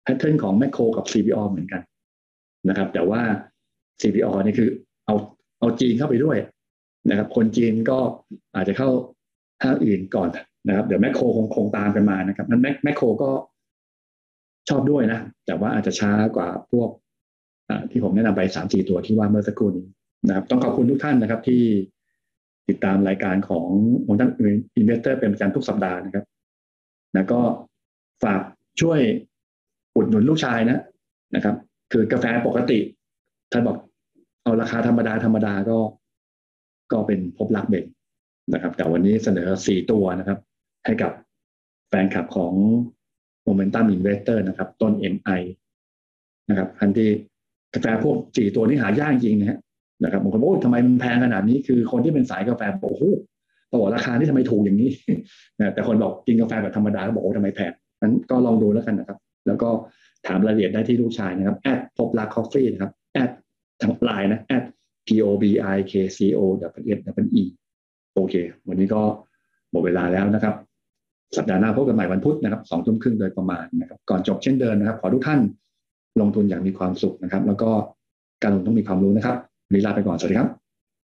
แพทเทิร์นของแมคโครกับ CPO เหมือนกันนะครับ แต่ว่า CPO นี่คือเอาเอาจีนเข้าไปด้วยนะครับ คนจีนก็อาจจะเข้าห้างอื่นก่อนนะครับ เดี๋ยวแมคโครคงคงตามกันมานะครับนั้นแมคโครก็ชอบด้วยนะ แต่ว่าอาจจะช้ากว่าพวกที่ผมแนะนำไปสามสี่ตัวที่ว่าเมื่อสักครู่นี้ นะครับ ต้องขอบคุณทุกท่านนะครับที่ติดตามรายการของ Momentum Investor เป็นประจำทุกสัปดาห์นะครับ แล้วก็ฝากช่วยอุดหนุนลูกชายนะนะครับ คือกาแฟปกติท่านบอกเอาราคาธรรมดาธรรมดาก็ก็เป็นพบรักเบลนด์นะครับ แต่วันนี้เสนอสี่ตัวนะครับ ให้กับแฟนคลับของ Momentum Investor นะครับ ต้น MI นะครับอันที่กาแฟพวกจีตัวนี้หายากจริงนะฮะ นะครับบางคนบอกโอ้ทำไมมันแพงขนาดนี้คือคนที่เป็นสายกาแฟบอกโอ้โหบอกราคาที่ทำไมถูกอย่างนี้นะแต่คนบอกกินกาแฟแบบธรรมดาก็บอกโอ้ทำไมแพงนั้นก็ลองดูแล้วกันนะครับ แล้วก็ถามรายละเอียดได้ที่ลูกชายนะครับแอดพบรัก Coffee นะครับแอดทางไลน์นะแอด p o b i k c o w s w e โอเค วันนี้ก็หมดเวลาแล้วนะครับ สัปดาห์หน้าพบกันใหม่วันพุธนะครับสองทุ่มครึ่งโดยประมาณนะครับก่อนจบเช่นเดิมนะครับ ขอทุกท่านลงทุนอย่างมีความสุขนะครับ แล้วก็การลงทุนต้องมีความรู้นะครับ วันนี้ลาไปก่อน สวัสดีครับ